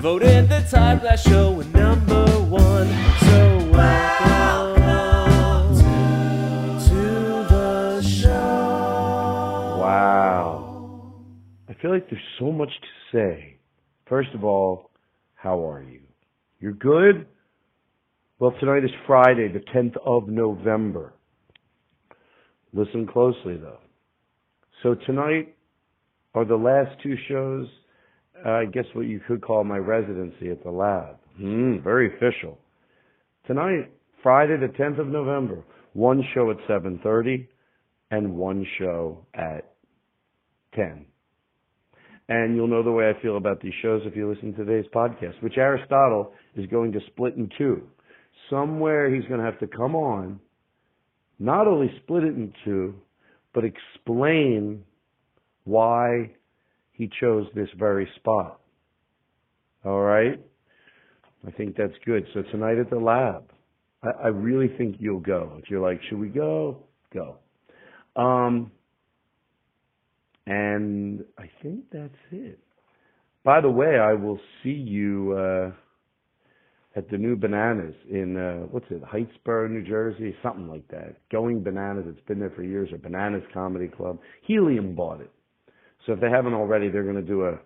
voted the Todd Glass Show number one. So welcome to the show. Wow. I feel like there's so much to say. First of all, how are you? You're good? Well, tonight is Friday, the 10th of November. Listen closely, though. So, tonight are the last two shows, I guess what you could call my residency at the lab. Hmm, very official. Tonight, Friday, the 10th of November, one show at 7.30 and one show at 10. And you'll know the way I feel about these shows if you listen to today's podcast, which Aristotle is going to split in two. Somewhere he's going to have to come on, not only split it in two, but explain why he chose this very spot. All right? I think that's good. So tonight at the lab, I, I really think you'll go. If you're like, should we go? Go. Um, and I think that's it. By the way, I will see you uh, at the new Bananas in uh, what's it, Heightsboro, New Jersey, something like that. Going Bananas. It's been there for years. Or Bananas Comedy Club. Helium bought it, so if they haven't already, they're going to do a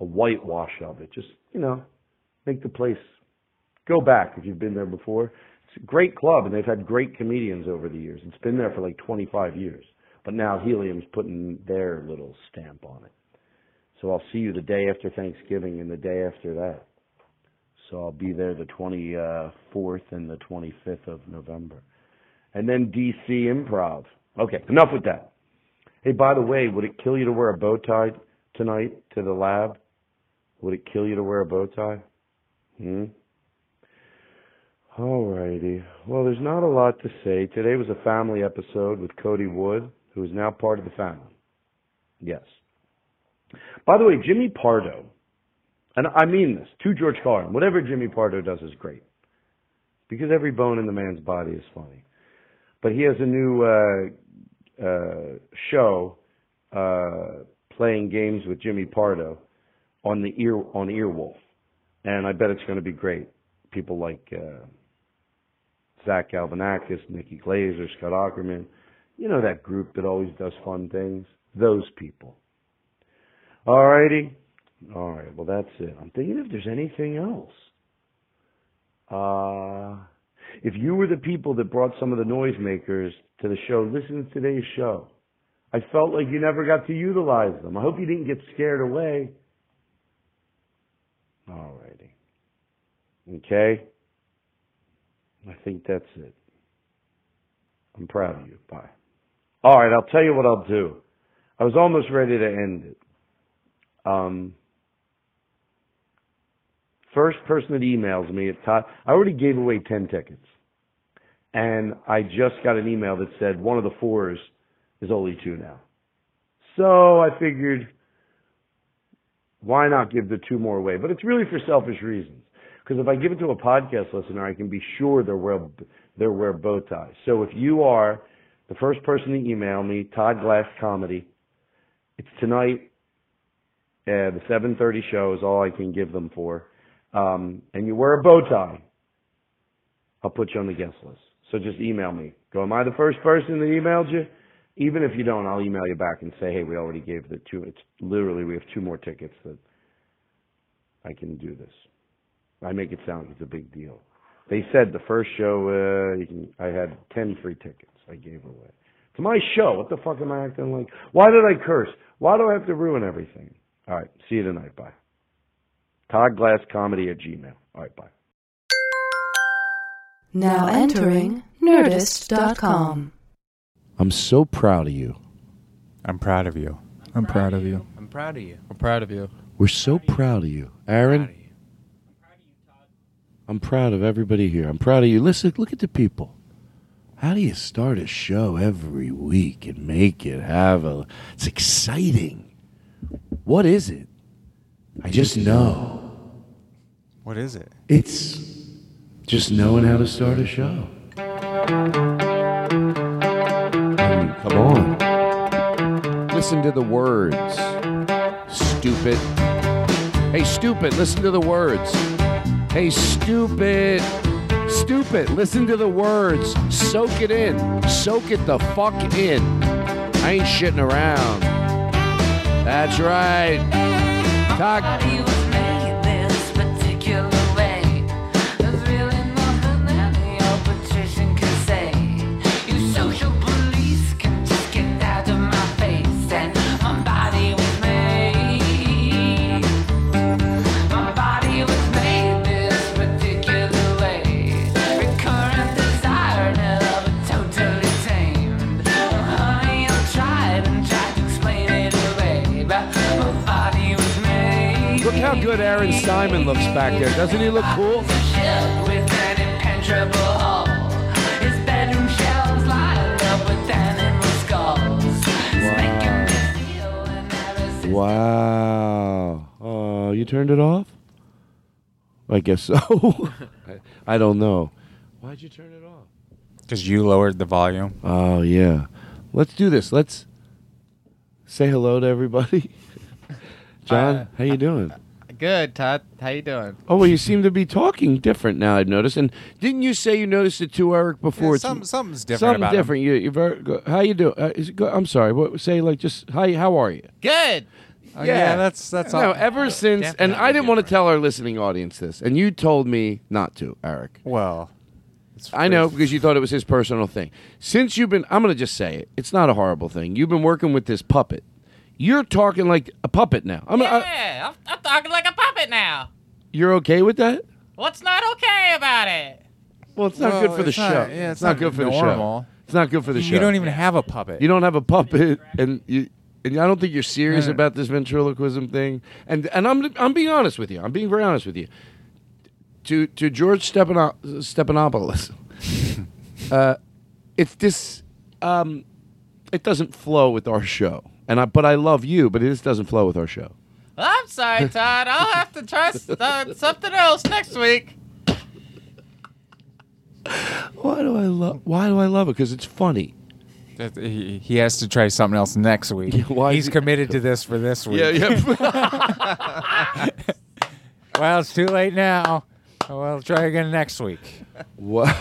a whitewash of it. Just you know, make the place go back if you've been there before. It's a great club, and they've had great comedians over the years. It's been there for like 25 years. But now Helium's putting their little stamp on it. So I'll see you the day after Thanksgiving and the day after that. So I'll be there the 24th and the 25th of November. And then DC Improv. Okay, enough with that. Hey, by the way, would it kill you to wear a bow tie tonight to the lab? Would it kill you to wear a bow tie? Hmm? Alrighty. Well, there's not a lot to say. Today was a family episode with Cody Wood who is now part of the family. Yes. By the way, Jimmy Pardo, and I mean this to George Carlin, whatever Jimmy Pardo does is great. Because every bone in the man's body is funny. But he has a new uh, show uh, playing games with Jimmy Pardo on the ear on Earwolf, and I bet it's going to be great. People like uh, Zach Galifianakis, Nikki Glazer, Scott Aukerman, you know that group that always does fun things? Those people. All righty, Alright, well that's it. I'm thinking if there's anything else. Uh, if you were the people that brought some of the noisemakers to the show, listen to today's show. I felt like you never got to utilize them. I hope you didn't get scared away. Alrighty. Okay? I think that's it. I'm proud of you. Bye. All right, I'll tell you what I'll do. I was almost ready to end it. Um, first person that emails me at Todd, I already gave away 10 tickets. And I just got an email that said one of the fours is only two now. So I figured, why not give the two more away? But it's really for selfish reasons. Because if I give it to a podcast listener, I can be sure they'll wear, they'll wear bow ties. So if you are The first person to email me, Todd Glass Comedy. It's tonight. Uh, the 7:30 show is all I can give them for. Um, and you wear a bow tie. I'll put you on the guest list. So just email me. Go, am I the first person that emailed you? Even if you don't, I'll email you back and say, hey, we already gave the two. It's literally we have two more tickets that I can do this. I make it sound like it's a big deal. They said the first show, uh, you can, I had 10 free tickets I gave away. It's my show. What the fuck am I acting like? Why did I curse? Why do I have to ruin everything? All right. See you tonight. Bye. Todd Glass Comedy at Gmail. All right. Bye. Now entering Nerdist.com. I'm so proud of you. I'm proud of you. I'm proud of you. I'm proud of you. I'm proud of you. We're so proud of you. Aaron, I'm proud of everybody here. I'm proud of you. Listen, look at the people. How do you start a show every week and make it have a. It's exciting. What is it? I just know. What is it? It's just knowing how to start a show. I mean, come on. Listen to the words. Stupid. Hey, stupid, listen to the words. Hey, stupid. Stupid, listen to the words. Soak it in. Soak it the fuck in. I ain't shitting around. That's right. Talk. Aaron Simon looks back there. Doesn't he look cool? Ship with an impenetrable hull. His bedroom shelves lined up with animal skulls. It's making me feel an Arizona Wow. Oh, you turned it off? I guess so. I, I don't know. Why'd you turn it off? Because you lowered the volume. Oh, yeah. Let's do this. Let's say hello to everybody. John, Uh, how you doing? Good, Todd. How you doing? Oh, well, you seem to be talking different now. I've noticed. And didn't you say you noticed it too, Eric? Before Yeah, some- something's different Something about him. different. You, you're very. Good. How you doing? Uh, is it good? I'm sorry. What? Say like just hi. How are you? Good. Oh, yeah. that's that's all. No, ever since, and I didn't want to tell our listening audience this, and you told me not to, Eric. well, I know because you thought it was his personal thing. Since you've been, I'm going to just say it. It's not a horrible thing. You've been working with this puppet. You're talking like a puppet now. I'm, Yeah, I'm, I'm talking like a puppet now. you're okay with that? What's not okay about it? Well, it's not Well, good for the it's show. yeah, it's not, not good for the show. It's not good for the show. You don't even have a puppet. You don't have a puppet, and you. And I don't think you're serious No. about this ventriloquism thing. And and I'm I'm being honest with you. I'm being very honest with you. To to George Stepano- Stephanopoulos, uh, it's this. Um, it doesn't flow with our show. And I but I love you, but it just doesn't flow with our show. I'm sorry, Todd. I'll have to try s- uh, something else next week. Why do I love? Why do I love it? Because it's funny. That- He, he has to try something else next week. Why He's is he- committed to this for this week. Yeah, yeah. Well, it's too late now. Oh, Well, try again next week. Wow.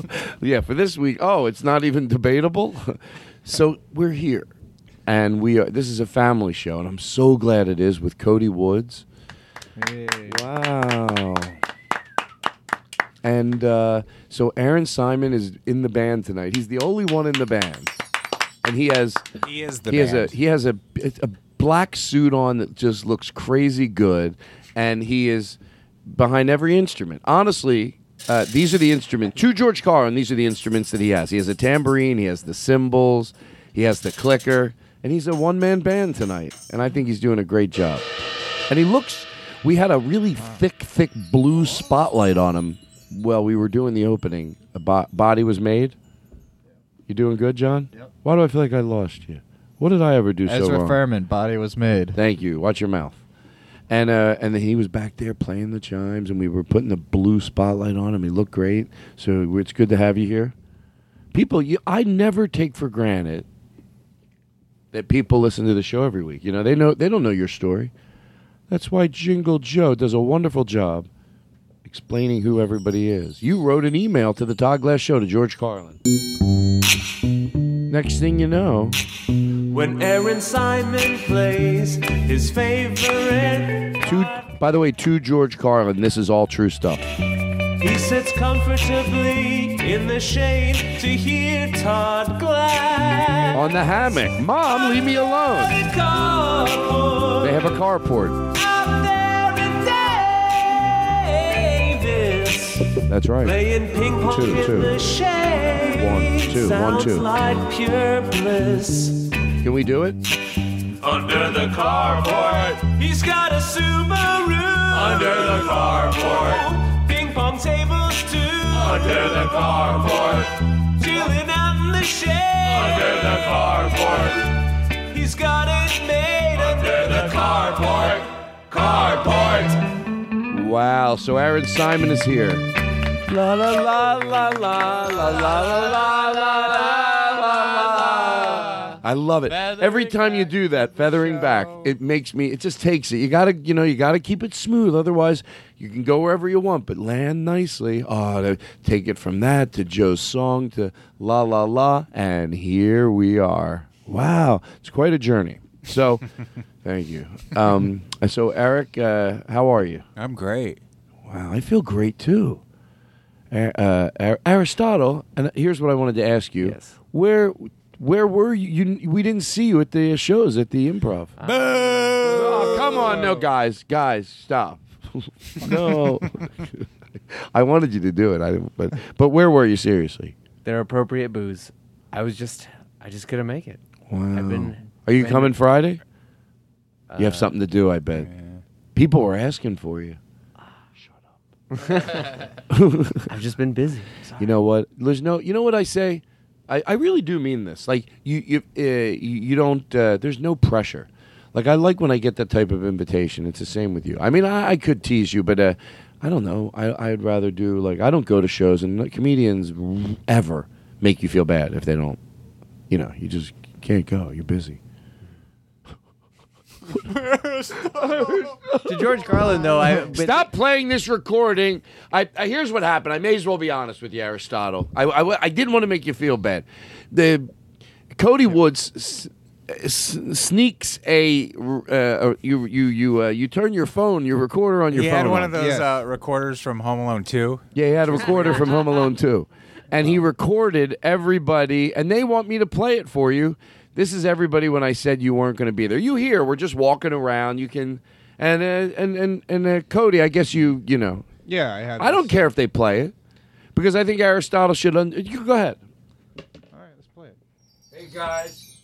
yeah, for this week. Oh, it's not even debatable. so we're here, and we are. This is a family show, and I'm so glad it is with Cody Woods. Hey. Wow. And uh, so Aaron Simon is in the band tonight. He's the only one in the band, and he has He is the he has a he has a a black suit on that just looks crazy good, and he is behind every instrument. Honestly, uh, these are the instruments. To George Carlin, these are the instruments that he has. He has a tambourine, he has the cymbals, he has the clicker, and he's a one man band tonight. And I think he's doing a great job. And he looks. We had a really thick, thick blue spotlight on him while we were doing the opening. A bo- body was made. You doing good, John? Yep. Why do I feel like I lost you? What did I ever do so Ezra wrong? Furman, body was made. Thank you. Watch your mouth. And uh, and then he was back there playing the chimes, and we were putting the blue spotlight on him. He looked great. So it's good to have you here. people, you, I never take for granted that people listen to the show every week. You know, they know they don't know your story. That's why Jingle Joe does a wonderful job explaining who everybody is. You wrote an email to the Todd Glass Show to George Carlin. Next thing you know, When Aaron Simon plays his favorite, to by the way, to George Carlin, this is all true stuff. He sits comfortably in the shade to hear Todd Glass. On the hammock, Mom, leave me alone. They have a carport. out there in Davis, That's right. playing ping pong Two, in two. the shade. One, two, one, Sounds two. like pure bliss. Can we do it? Under the carport, he's got a Subaru. Under the carport, ping pong tables too. Under the carport, chilling out in the shade. Under the carport, he's got it made. Under the carport, carport. Wow. So Aaron Simon is here. La la la la la la la la la la la. I love it. Every time you do that, feathering back, it makes me. It just takes it. You gotta, you know, you gotta keep it smooth. Otherwise, you can go wherever you want, but land nicely. Oh, to take it from that to Joe's song to la la la, and here we are. Wow, it's quite a journey. So, thank you. Um, so Eric, uh, how are you? I'm great. Wow, I feel great too. Ar- Uh, Aristotle, and here's what I wanted to ask you: Yes. where, where were you? you? We didn't see you at the shows at the Improv. Oh, come on, no, guys, guys, stop. no, I wanted you to do it, I, but but where were you seriously? They're appropriate booze. I was just, I just couldn't make it. Wow. I've been. Are you been- coming Friday? you have Uh, something to do, I bet. People were asking for you. Ah, shut up. I've just been busy. Sorry. You know what? There's no. You know what I say? I, I really do mean this. Like you you uh, you, don't. Uh, there's no pressure. Like I like when I get that type of invitation. It's the same with you. I mean, I, I could tease you, but uh, I don't know. I I'd rather do like I don't go to shows, and comedians ever make you feel bad if they don't. You know, you just can't go. You're busy. To George Carlin though, I but- Stop playing this recording. I, I here's what happened. I may as well be honest with you, Aristotle. I, I, I didn't want to make you feel bad. The Cody Woods s- s- sneaks a uh, you you you uh, you turn your phone, your recorder on your He phone. had one on. of those Yes. uh, recorders from Home Alone 2. Yeah, he had a recorder from Home Alone 2. And he recorded everybody, and they want me to play it for you. This is everybody when I said you weren't going to be there. You here? We're just walking around. You can, and uh, and and and uh, Cody, I guess you you know. Yeah, I had. I don't care if they play it because I think Aristotle should. Un- you go ahead. All right, let's play it. Hey guys,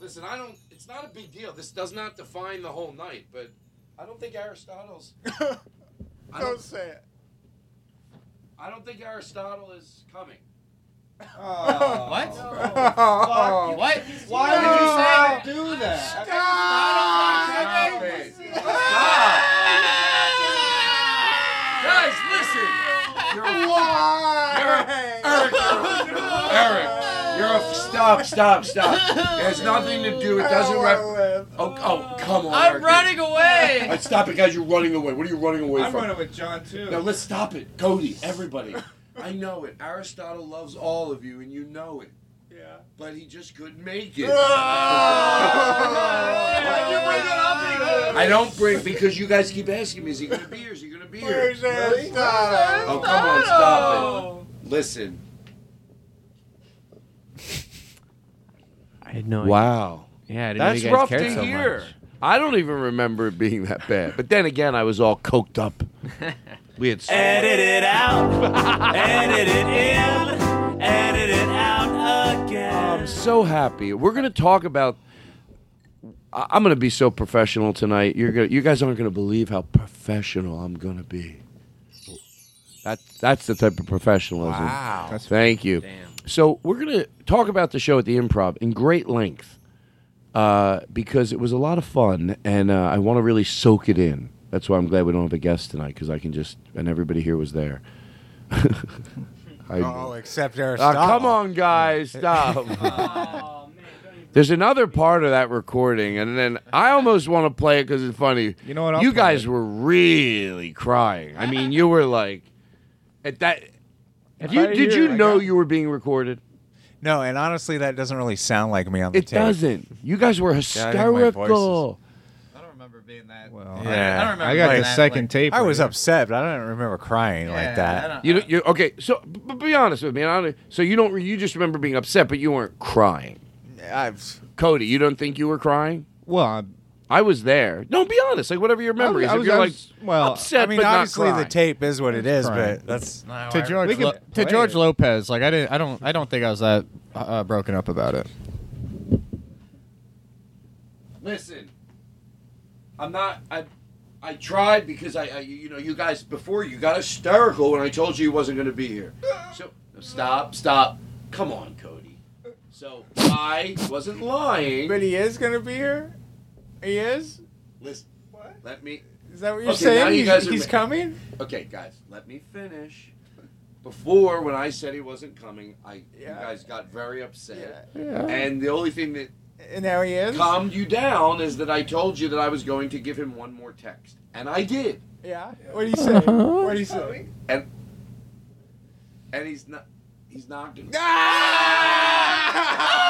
listen. I don't. It's not a big deal. This does not define the whole night, but I don't think Aristotle's. I don't say it. I don't think Aristotle is coming. What? Oh, What? Why What did you say? would you do that? Guys, listen. You're why? You're, Eric, Eric. you're a stop, stop, stop. It has nothing to do. It doesn't. Rep- oh, oh, come on. I'm Eric. running away. Uh, Stop it, guys. You're running away. What are you running away from? I'm from? running with John too. Now let's stop it. Cody, everybody. I know it. Aristotle loves all of you, and you know it. Yeah. But he just couldn't make it. I don't bring because you guys keep asking me, is he gonna be here? Is he gonna be here? Really? Oh come on, stop it. Listen. I had no. idea. Wow. Yeah, I didn't That's know you guys rough cared to so hear. much. I don't even remember it being that bad. But then again, I was all coked up. We had so Edit it out, edit it in, edit it out again. I'm so happy. We're going to talk about. I- I'm going to be so professional tonight. You're gonna, you guys aren't going to believe how professional I'm going to be. That that's the type of professionalism. Wow. That's Thank you. So we're going to talk about the show at the Improv in great length uh, because it was a lot of fun, and uh, I want to really soak it in. That's why I'm glad we don't have a guest tonight because I can just and everybody here was there. I, Oh, except Ah, Aristotle. come on, guys, stop. There's another part of that recording, and then I almost want to play it because it's funny. You know what? I'll you guys it. were really crying. I mean, you were like, at that. You, did you it, know got- you were being recorded? No, and honestly, that doesn't really sound like me on the It tape. doesn't. You guys were I think my voice is- hysterical. I don't remember being that. Well, Yeah. I don't remember I got the that, second like- tape. I was upset, but I don't remember crying Yeah, like I that. don't- You, you okay? So, but be honest with me. I don't- So you don't. You just remember being upset, but you weren't crying. I've, Cody, you don't think you were crying? Well, I, I was there. No, be honest. Like whatever your memory is. I If was- you're I like well, upset, I mean, but not obviously the tape is what it is, crying. but that's No, to George Lo- to George it. Lopez, like I didn't. I don't. I don't think I was that uh, broken up about it. Listen, I'm not. I, I tried because I, I, you know, you guys before you got hysterical when I told you he wasn't going to be here. So stop, stop. Come on, Cody. So I wasn't lying. But he is gonna be here. He is. Listen, What? let me. Is that what you're Okay, now saying? you He's, guys are he's ma- coming. Okay, guys, let me finish. Before, when I said he wasn't coming, I you guys got very upset. Yeah. And the only thing that And now he is. calmed you down is that I told you that I was going to give him one more text, and I did. Yeah. What do you say? What do you say? And and he's not. He's not gonna. I'm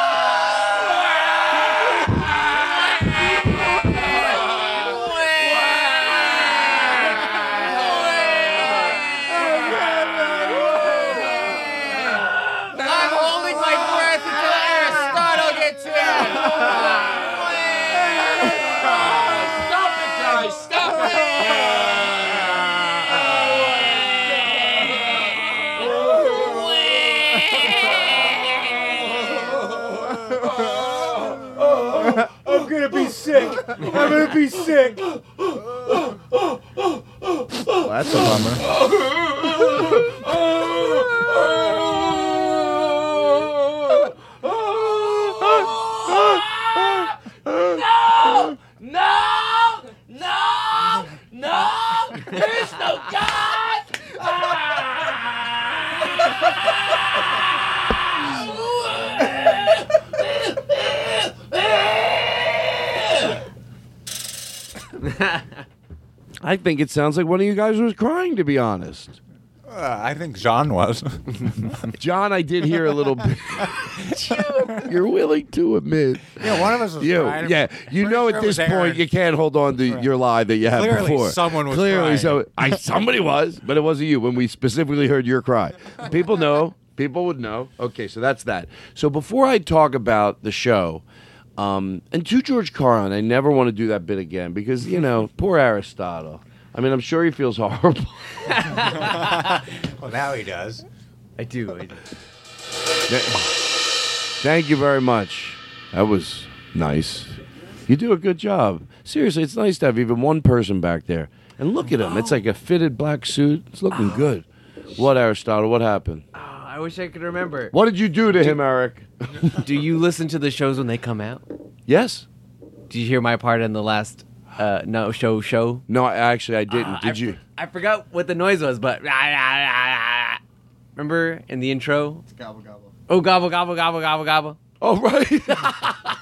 sick. I'm gonna be sick. Well, that's a bummer. I think it sounds like one of you guys was crying, to be honest. Uh, I think John was. John, I did hear a little bit. You're willing to admit. yeah, one of us was You, crying. yeah, you Pretty know sure at this point Aaron. you can't hold on to your lie that you had Clearly before. someone was Clearly, crying. so I somebody was, but it wasn't you. When we specifically heard your cry, people know. People would know. Okay, so that's that. So before I talk about the show, um, and to George Carlin, I never want to do that bit again because you know, poor Aristotle. I mean, I'm sure he feels horrible. well, now he does. I do. I do. Thank you very much. That was nice. You do a good job. Seriously, it's nice to have even one person back there. And look at him. It's like a fitted black suit. It's looking good. What, Aristotle? What happened? I wish I could remember. What did you do to him, Eric? Do you listen to the shows when they come out? Yes. Did you hear my part in the last uh, no show show? No, I, actually, I didn't. Uh, did I, you? I forgot what the noise was, but ah, ah, ah, remember in the intro? Gobble gobble. Oh, gobble gobble gobble gobble gobble. Oh, right.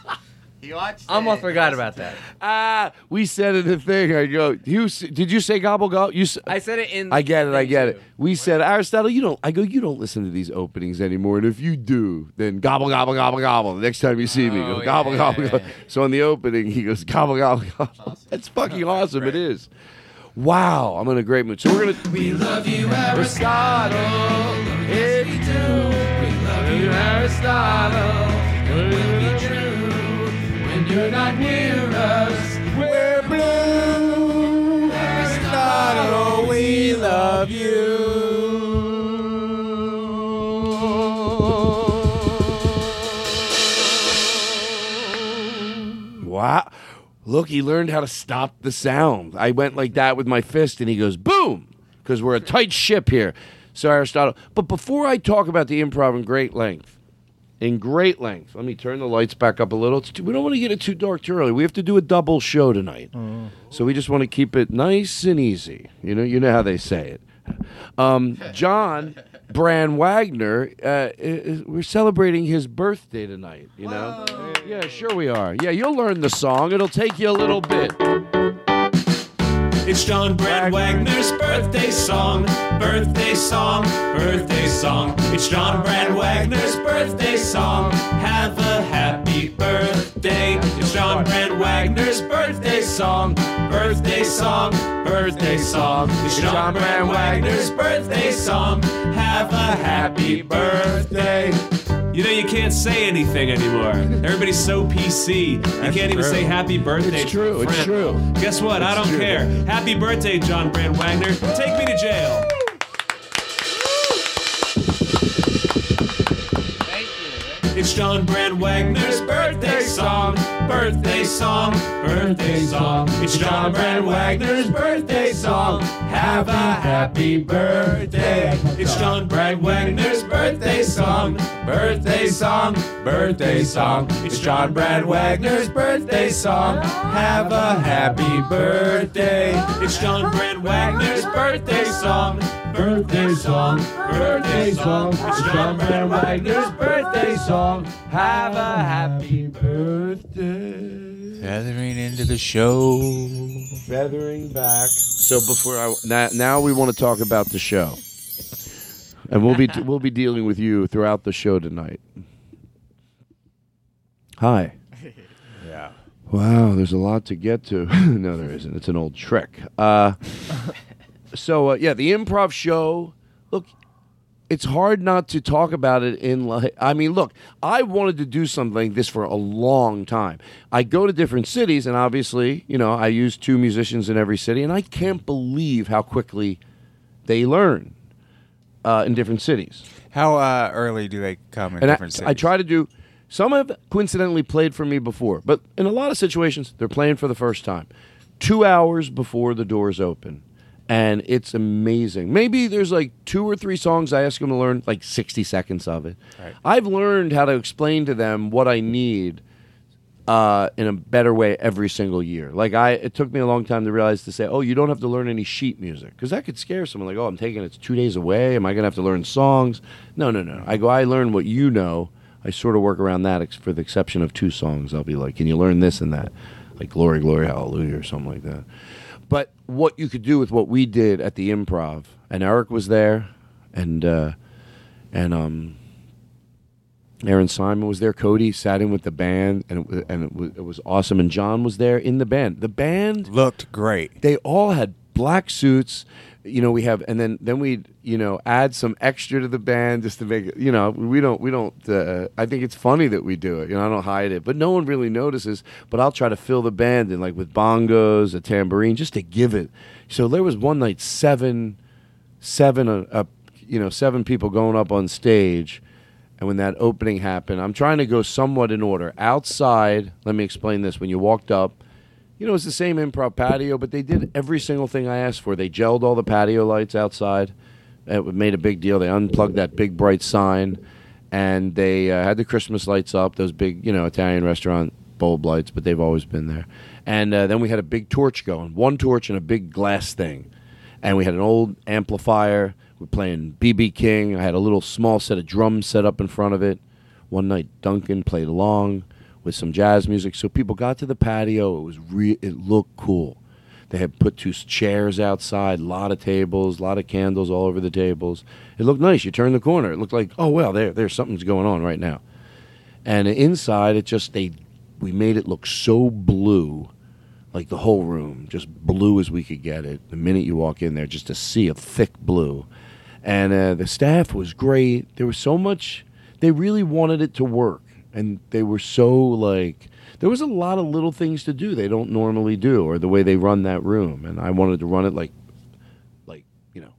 He watched. Almost it. forgot about that. ah, we said in the thing. I go. You s- did you say gobble gobble? You. s- I said it in. I get it. I get too. it. We said Aristotle. You don't. I go. You don't listen to these openings anymore. And if you do, then gobble gobble gobble gobble. The next time you see me, go Oh, gobble yeah, gobble. yeah, gobble. yeah. So in the opening, he goes gobble gobble gobble. That's fucking awesome. It is. Wow, I'm in a great mood. So we're gonna. We love you, Aristotle. If you do, we love you, Aristotle. You're not near us. We're blue. Aristotle, we love you. Wow. Look, he learned how to stop the sound. I went like that with my fist, and he goes, boom, because we're a tight ship here. So, Aristotle. But before I talk about the improv in great length, in great length, let me turn the lights back up a little. It's too, we don't want to get it too dark too early. We have to do a double show tonight. So we just want to keep it nice and easy. You know, you know how they say it. Um, John, Brand Wagner. Uh, is- we're celebrating his birthday tonight. You know? Yeah, sure we are. Yeah, you'll learn the song. It'll take you a little bit. It's John Brand Wagner's birthday song, birthday song, birthday song. It's John Brand Wagner's birthday song. Have a happy birthday. It's John Brand Wagner's birthday song, birthday song, birthday song. It's John Brand Wagner's birthday song. Have a happy birthday. You know, you can't say anything anymore. Everybody's so PC. You can't even true. say happy birthday. It's true, it's true. Guess what? I don't true. care. Happy birthday, John Brand Wagner. Take me to jail. It's John Brand Wagner's birthday song, birthday song, birthday song. It's John Brand Wagner's birthday song. Have a happy birthday. It's John Brand Wagner's birthday song, birthday song, birthday song. It's John Brand Wagner's birthday song. Have a happy birthday. It's John Brand Wagner's birthday song, birthday song, birthday song. It's John Brand Wagner's birthday song. Have a happy birthday. Feathering into the show. Feathering back. So before I now, now we want to talk about the show, and we'll be we'll be dealing with you throughout the show tonight. Hi. Yeah. Wow, there's a lot to get to. no, there isn't. It's an old trick. Uh, so uh, yeah, the improv show. Look, it's hard not to talk about it in like. I mean, look, I wanted to do something like this for a long time. I go to different cities, and obviously, you know, I use two musicians in every city, and I can't believe how quickly they learn uh, in different cities. How uh, early do they come in And I, different cities? I try to do. Some have coincidentally played for me before, but in a lot of situations, they're playing for the first time, two hours before the doors open, and it's amazing. Maybe there's like two or three songs I ask them to learn, like sixty seconds of it. Right. I've learned how to explain to them what I need uh, in a better way every single year. Like I, it took me a long time to realize to say, oh, you don't have to learn any sheet music because that could scare someone. Like, oh, I'm taking it's two days away. Am I going to have to learn songs? No, no, no. I go, I learn what you know. I sort of work around that, ex- for the exception of two songs. I'll be like, can you learn this and that, like Glory, Glory, Hallelujah, or something like that. But what you could do with what we did at the Improv, and Eric was there, and uh, and um, Aaron Simon was there. Cody sat in with the band, and it, and it was, it was awesome. And John was there in the band. The band looked great. They all had black suits. You know, we have, and then then we you know add some extra to the band just to make it. You know, we don't we don't. Uh, I think it's funny that we do it. You know, I don't hide it, but no one really notices. But I'll try to fill the band in like with bongos, a tambourine, just to give it. So there was one night seven seven uh, uh, you know seven people going up on stage and when that opening happened i'm trying to go somewhat in order outside let me explain this when you walked up you know it's the same improv patio but they did every single thing i asked for they gelled all the patio lights outside it made a big deal they unplugged that big bright sign and they uh, had the christmas lights up those big you know italian restaurant bulb lights but they've always been there and uh, then we had a big torch going one torch and a big glass thing and we had an old amplifier. We're playing BB King. I had a little small set of drums set up in front of it. One night, Duncan played along with some jazz music. So people got to the patio. It was re- it looked cool. They had put two chairs outside, a lot of tables, a lot of candles all over the tables. It looked nice. You turn the corner, it looked like, oh well, there, there's something's going on right now. And inside, it just they, we made it look so blue like the whole room, just blue as we could get it. The minute you walk in there, just a sea of thick blue. And uh, the staff was great. There was so much, they really wanted it to work. And they were so like, there was a lot of little things to do they don't normally do, or the way they run that room. And I wanted to run it like, like, you know,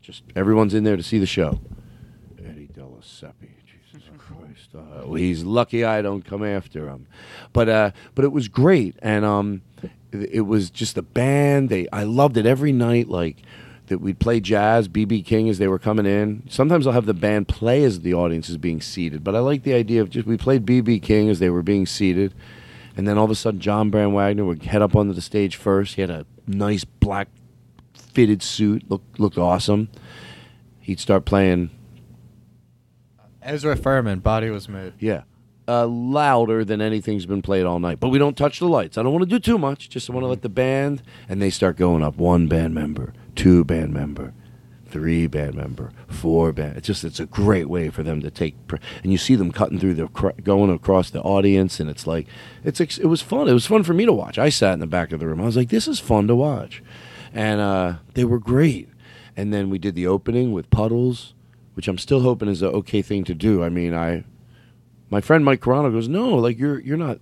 just everyone's in there to see the show. Eddie Delaseppe, Jesus Christ. Uh, well, he's lucky I don't come after him. But uh, but it was great, and um, it, it was just the band. They I loved it every night. Like that we'd play jazz, BB King as they were coming in. Sometimes I'll have the band play as the audience is being seated. But I like the idea of just we played BB King as they were being seated. And then all of a sudden, John Brand Wagner would head up onto the stage first. He had a nice black fitted suit, looked looked awesome he'd start playing Ezra Furman, Body Was Made. Yeah. Uh, louder than anything's been played all night. But we don't touch the lights. I don't want to do too much. Just want to let the band, and they start going up. One band member, two band member, three band member, four band. It's just it's a great way for them to take. And you see them cutting through the going across the audience, and it's like it's it was fun. It was fun for me to watch. I sat in the back of the room. I was like, this is fun to watch, and uh, they were great. And then we did the opening with Puddles, which I'm still hoping is an okay thing to do. I mean, I my friend Mike Carano goes, no, like you're you're not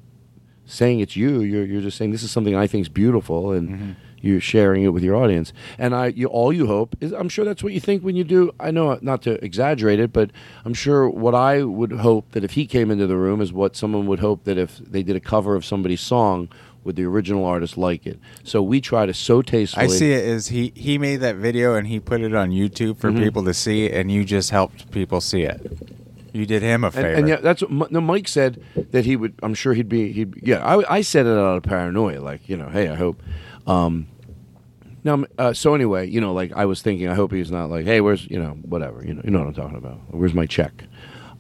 saying it's you. You're you're just saying this is something I think is beautiful, and you're sharing it with your audience. And I, you, all you hope is, I'm sure that's what you think when you do. I know not to exaggerate it, but I'm sure what I would hope that if he came into the room is what someone would hope that if they did a cover of somebody's song, would the original artist like it? So we try to so tastefully. I see it as he he made that video and he put it on YouTube for Mhm. people to see, and you just helped people see it. You did him a favor. and yeah, that's what no, Mike said that he would. I'm sure he'd be. He'd yeah. I, I said it out of paranoia, like you know, hey, I hope. Um, now, uh, so anyway, you know, like I was thinking, I hope he's not like, hey, where's you know, whatever, you know, you know what I'm talking about. Where's my check?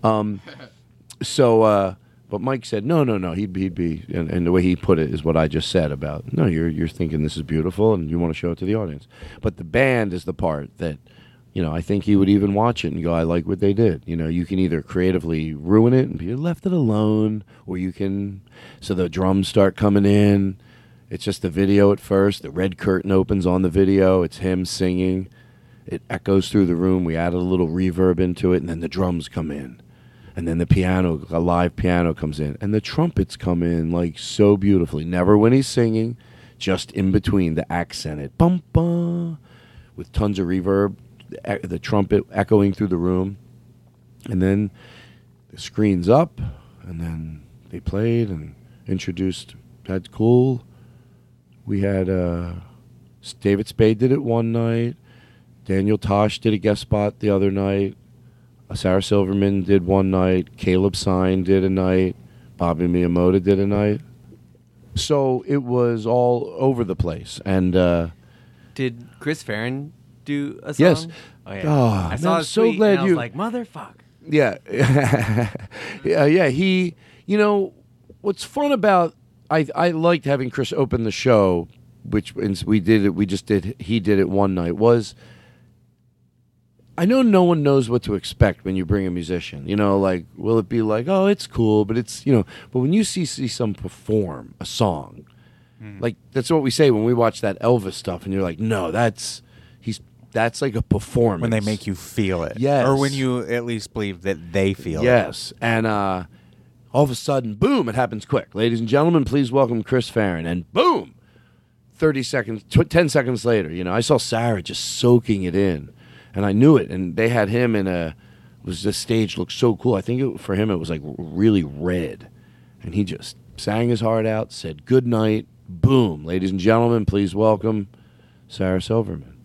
Um, so, uh, but Mike said, no, no, no. He'd be, he'd be, and, and the way he put it is what I just said about, no, you're you're thinking this is beautiful and you want to show it to the audience. But the band is the part that, you know, I think he would even watch it and go, I like what they did. You know, you can either creatively ruin it and be left it alone, or you can. So the drums start coming in. It's just the video at first. The red curtain opens on the video. It's him singing. It echoes through the room. We added a little reverb into it, and then the drums come in. And then the piano, a live piano comes in. And the trumpets come in like so beautifully. Never when he's singing, just in between the accented bum bum with tons of reverb, the, trumpet echoing through the room. And then the screen's up, and then they played and introduced. That's cool. We had uh, David Spade did it one night. Daniel Tosh did a guest spot the other night. Uh, Sarah Silverman did one night. Caleb Sign did a night. Bobby Miyamoto did a night. So it was all over the place, and uh, Did Chris Farren do a song? Yes. Oh, yeah. Oh, I man, saw I'm so tweet glad and I was you- like, motherfucker. Yeah, yeah, yeah. He, you know, what's fun about I I liked having Chris open the show, which we did it. We just did. He did it one night. Was I know no one knows what to expect when you bring a musician. You know, like will it be like, oh, it's cool, but it's you know, but when you see see some perform a song, like that's what we say when we watch that Elvis stuff, and you're like, no, that's he's that's like a performance when they make you feel it, Yes. or when you at least believe that they feel it. Yes, and uh, all of a sudden, boom! It happens quick, ladies and gentlemen. Please welcome Chris Farren, and boom! Thirty seconds, tw- ten seconds later, you know, I saw Sarah just soaking it in, and I knew it. And they had him in a was the stage looked so cool. I think it, for him it was like really red, and he just sang his heart out, said good night, boom, ladies and gentlemen, please welcome Sarah Silverman.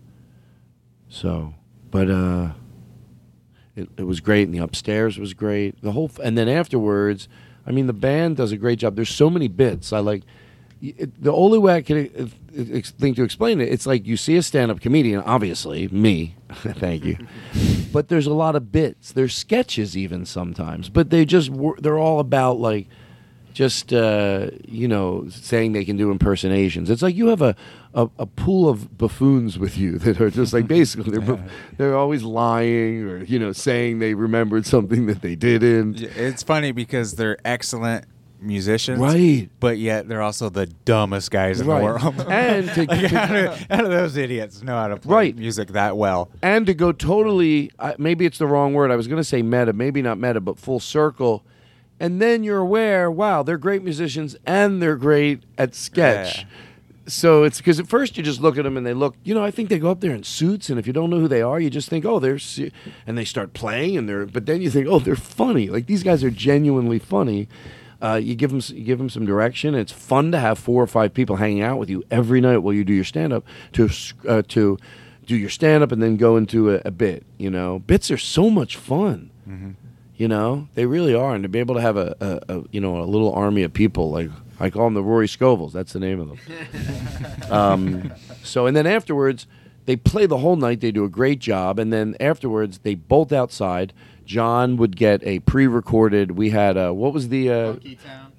So, but uh, it, it was great, and the upstairs was great. The whole, f- and then afterwards, I mean, the band does a great job. There's so many bits. I like it, the only way I can think to explain it. It's like you see a stand-up comedian, obviously me. thank you. but there's a lot of bits. There's sketches even sometimes, but they just they're all about like just uh, you know saying they can do impersonations. It's like you have a, a, a pool of buffoons with you that are just like basically they're buff- they're always lying or you know saying they remembered something that they didn't. It's funny because they're excellent musicians, Right. But yet they're also the dumbest guys in Right. the world. And to- Like, to- how, do, how do those idiots know how to play Right. music that well? and to go totally uh, maybe it's the wrong word i was going to say meta maybe not meta but full circle and then you're aware wow they're great musicians and they're great at sketch Yeah. So it's because at first you just look at them and they look you know i think they go up there in suits and if you don't know who they are you just think oh they're se-, and they start playing and they're but then you think oh they're funny like these guys are genuinely funny uh, you give them you give them some direction. It's fun to have four or five people hanging out with you every night while you do your stand up to uh, to do your stand up and then go into a, a bit. You know, bits are so much fun. You know, they really are, and to be able to have a, a, a you know a little army of people like I call them the Rory Scovels. That's the name of them. um, so and then afterwards, they play the whole night. They do a great job, and then afterwards they bolt outside. John would get a pre-recorded. We had uh, what was the uh,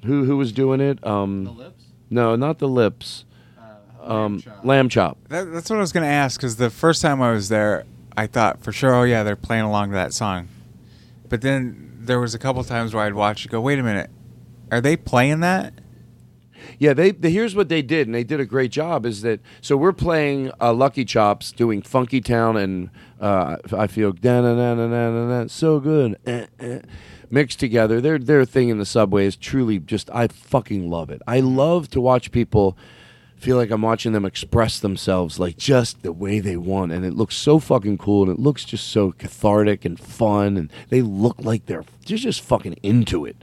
who who was doing it? Um, the lips? No, not the lips. um, lamb chop. That, that's what I was going to ask because the first time I was there, I thought for sure, oh yeah, they're playing along to that song. But then there was a couple times where I'd watch and go, wait a minute, are they playing that? Yeah, they, they here's what they did, and they did a great job. Is that so? We're playing uh, Lucky Chops, doing Funky Town, and uh, I feel da na na na na na na so good eh, eh, mixed together. Their their thing in the subway is truly just I fucking love it. I love to watch people feel like I'm watching them express themselves like just the way they want, and it looks so fucking cool, and it looks just so cathartic and fun, and they look like they're they're just fucking into it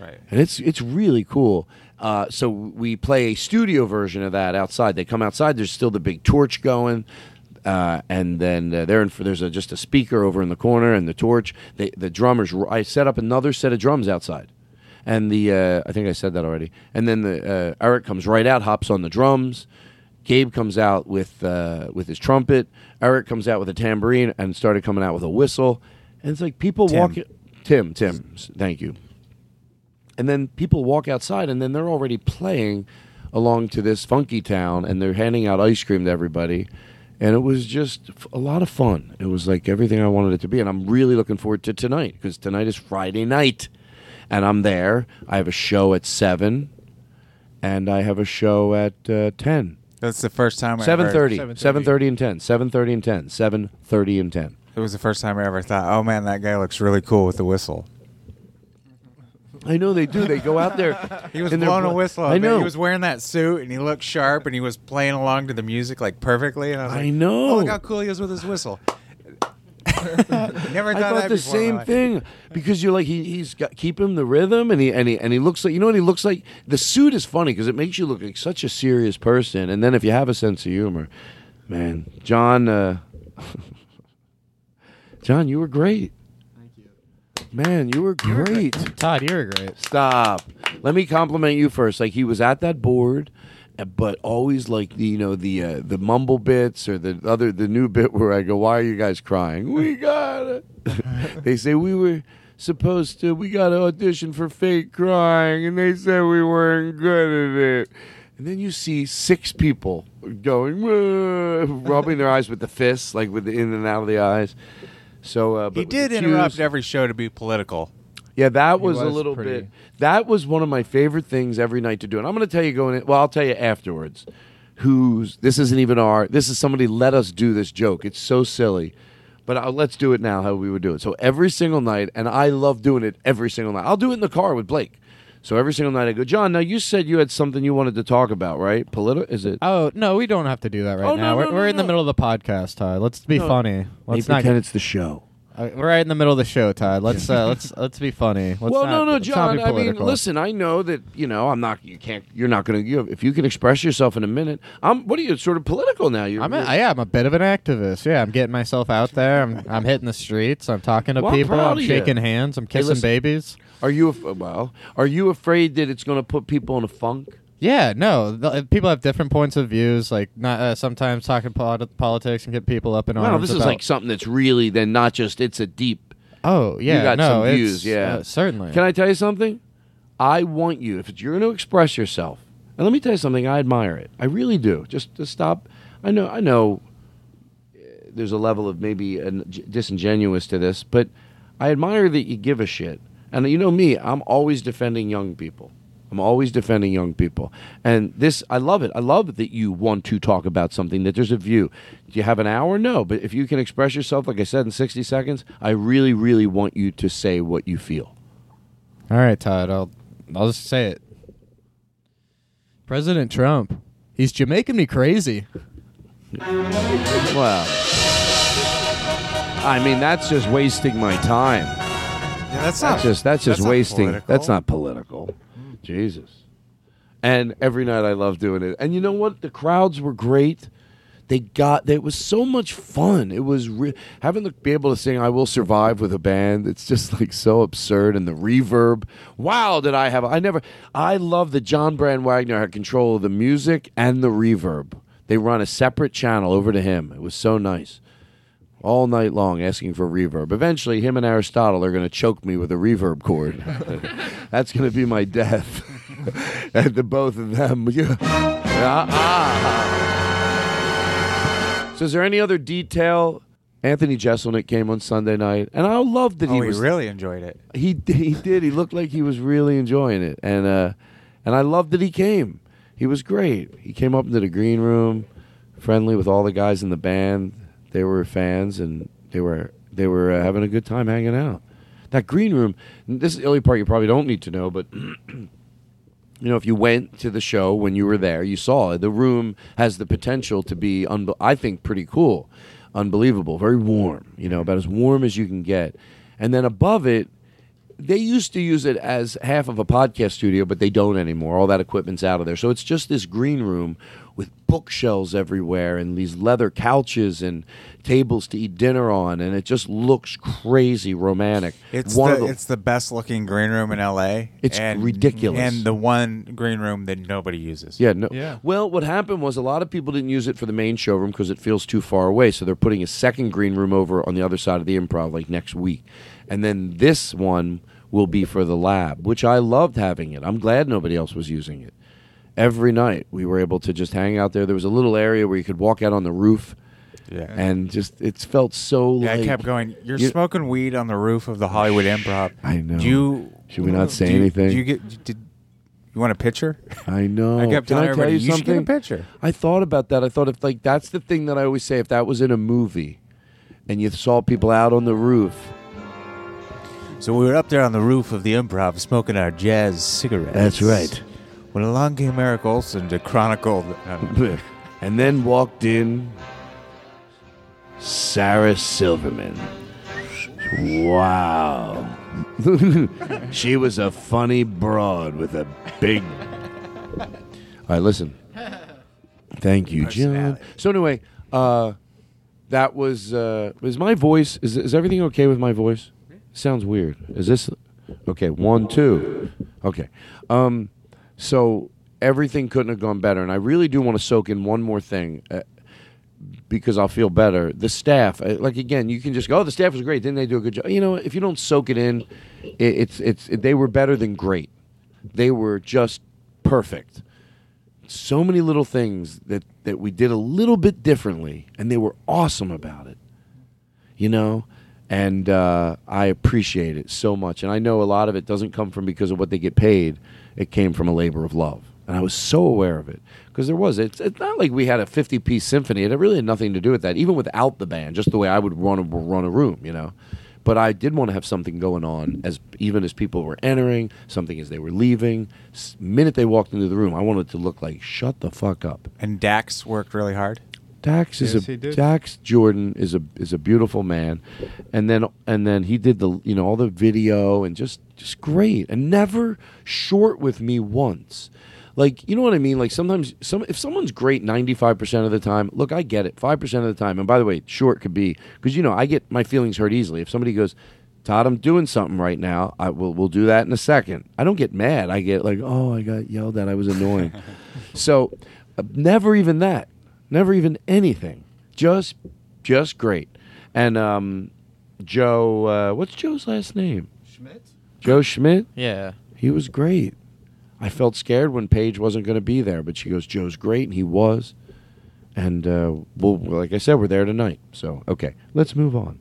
Right. and it's it's really cool. Uh, so we play a studio version of that outside. They come outside. There's still the big torch going, uh, and then uh, there there's a, just a speaker over in the corner and the torch. They, the drummers. I set up another set of drums outside, and the uh, I think I said that already. And then the uh, Eric comes right out, hops on the drums. Gabe comes out with uh, with his trumpet. Eric comes out with a tambourine and started coming out with a whistle. And it's like people Tim. walk. Tim, Tim, thank you and then people walk outside and then they're already playing along to this funky town and they're handing out ice cream to everybody. And it was just a lot of fun. It was like everything i wanted it to be and i'm really looking forward to tonight because tonight is friday night and i'm there. I have a show at 7 and i have a show at uh, 10 That's the first time. I 7.30 ever- 7.30 and 10 7.30 and 10 7.30 and 10 It was the first time I ever thought, oh man, that guy looks really cool with the whistle. I know they do they go out there He was and blowing a whistle. i know He was wearing that suit and he looked sharp and he was playing along to the music like perfectly. And I was like, I know. Oh, look how cool he is with his whistle. Never I done thought that the before in my same thing because you're like he he's got keep him the rhythm and he and he and he looks like you know what he looks like the suit is funny because it makes you look like such a serious person and then if you have a sense of humor, man, John, uh, John, you were great. Man, you were great. Todd, you were great. Stop. Let me compliment you first. Like he was at that board, uh, but always like the you know the uh, the mumble bits or the other the new bit where I go, "Why are you guys crying?" We got it. they say we were supposed to. We got to audition for fake crying, and they said we weren't good at it. And then you see six people going, "Whoa," rubbing their eyes with the fists, like with the in and out of the eyes. So uh, but He did interrupt cues- every show to be political. yeah, that was, a little pretty- bit. That was one of my favorite things every night to do, and I'm going to tell you going. In, well, I'll tell you afterwards. Who's this? Isn't even our. This is somebody let us do this joke. It's so silly, but uh, let's do it now. How we would do it. So every single night, and I love doing it every single night. I'll do it in the car with Blake. So every single night I go, John. Now you said you had something you wanted to talk about, right? Political? Is it? Oh no, we don't have to do that right Oh, now. no, we're no, we're in the no. middle of the podcast, Todd. Let's be funny. Let's not. pretend it's the show. uh, we're right in the middle of the show, Todd. Let's uh, let's let's be funny. Let's well, not, no, no, let's not John. be I mean, political. listen. I know that you know. I'm not. You can't. You're not going to. You if you can express yourself in a minute. I'm. What are you? Sort of political now. You're. I'm a, yeah, I'm a bit of an activist. Yeah, I'm getting myself out there. I'm I'm hitting the streets. I'm talking to Well, I'm people. proud I'm of you. shaking hands. I'm kissing listen. babies. Are you af- well? Are you afraid that it's going to put people in a funk? Yeah, no. The, people have different points of views. Like not uh, sometimes talking polit- politics and get people up in arms. Well, this is like something that's really then not just. It's a deep. oh yeah, you got no, some views. Yeah, uh, certainly. Can I tell you something? I want you if it's, you're going to express yourself. And let me tell you something. I admire it. I really do. Just to stop. I know. I know. uh, There's a level of maybe an, disingenuous to this, but I admire that you give a shit. And you know me, I'm always defending young people. I'm always defending young people. And this, I love it. I love that you want to talk about something, that there's a view. Do you have an hour? No. But if you can express yourself, like I said, in 60 seconds, I really, really want you to say what you feel. All right, Todd. I'll I'll just say it. President Trump, he's Jamaican me crazy. Well, I mean, that's just wasting my time. Yeah, that's That's not just that's just that's wasting. political. That's not political. Jesus. And every night I love doing it. And you know what? The crowds were great. They got. It was so much fun. It was re- having to be able to sing "I Will Survive" with a band. It's just like so absurd, and the reverb. Wow, did I have? I never. I love that John Brand Wagner had control of the music and the reverb. They run a separate channel over to him. It was so nice. All night long asking for reverb. Eventually, him and Aristotle are going to choke me with a reverb cord. That's going to be my death. and the both of them. Ah. So, is there any other detail? Anthony Jeselnik came on Sunday night, and I loved that Oh, he he was really enjoyed it. he he did. He looked like he was really enjoying it, and uh, and I loved that he came. He was great. He came up into the green room, friendly with all the guys in the band. They were fans, and they were they were uh, having a good time hanging out. That green room. This is the only part you probably don't need to know, but. You know, if you went to the show when you were there, you saw it. The room has the potential to be, I think, pretty cool, unbelievable, very warm. You know, about as warm as you can get. And then above it, they used to use it as half of a podcast studio, but they don't anymore. All that equipment's out of there. So it's just this green room with bookshelves everywhere and these leather couches and tables to eat dinner on, and it just looks crazy romantic. It's One the, of the- it's the best looking green room in L.A. It's and, ridiculous. and the one green room that nobody uses. Yeah, no. Yeah. Well, what happened was a lot of people didn't use it for the main showroom because it feels too far away. So they're putting a second green room over on the other side of the improv like next week. And then this one will be for the lab, which I loved having it. I'm glad nobody else was using it. Every night we were able to just hang out there. There was a little area where you could walk out on the roof. Yeah. And just it felt so Yeah, like I kept going. You're you- smoking weed on the roof of the Hollywood Improv. I know. Do you? Should we not say do you- anything? Do you get? Did you want a picture? I know. I kept Can telling I tell everybody, you you should something? get a picture. I thought about that. I thought if like that's the thing that I always say. If that was in a movie, and you saw people out on the roof, So we were up there on the roof of the Improv smoking our jazz cigarettes. That's right. When along came Eric Olson to chronicle. uh, and then walked in Sarah Silverman. Wow. she was a funny broad with a big. All right, listen. Thank you, John. So anyway, uh, that was uh, is my voice. Is is everything okay with my voice? Sounds weird. Is this okay? One, two. Okay. Um, so everything couldn't have gone better, and I really do want to soak in one more thing. Uh, because I'll feel better. The staff, uh, like again, you can just go, "Oh, the staff was great. Didn't they do a good job?" You know, if you don't soak it in, it, it's it's they were better than great. They were just perfect. So many little things that that we did a little bit differently, and they were awesome about it. You know, and uh, I appreciate it so much. And I know a lot of it doesn't come from because of what they get paid. It came from a labor of love, and I was so aware of it because there was. It's, it's not like we had a fifty-piece symphony. It really had nothing to do with that, even without the band. Just the way I would run a, run a room, you know. But I did want to have something going on as even as people were entering, something as they were leaving. S- minute they walked into the room, I wanted to look like shut the fuck up. and Dax worked really hard. Dax is Yes, a. Dax Jordan is a is a beautiful man, and then and then he did the you know all the video and just just great and never short with me once. Like you know what I mean? Like sometimes some if someone's great ninety five percent of the time, look I get it five percent of the time. And by the way, short could be because you know I get my feelings hurt easily. If somebody goes, Todd, I'm doing something right now. I will we'll do that in a second. I don't get mad. I get like, oh, I got yelled at. I was annoying. so uh, never even that. Never even anything. Just just great. And um, Joe, uh, what's Joe's last name? Schmidt. Joe Schmidt. Yeah. He was great. I felt scared when Paige wasn't going to be there, but she goes, Joe's great, and he was. And uh, well, like I said, we're there tonight. So okay, let's move on.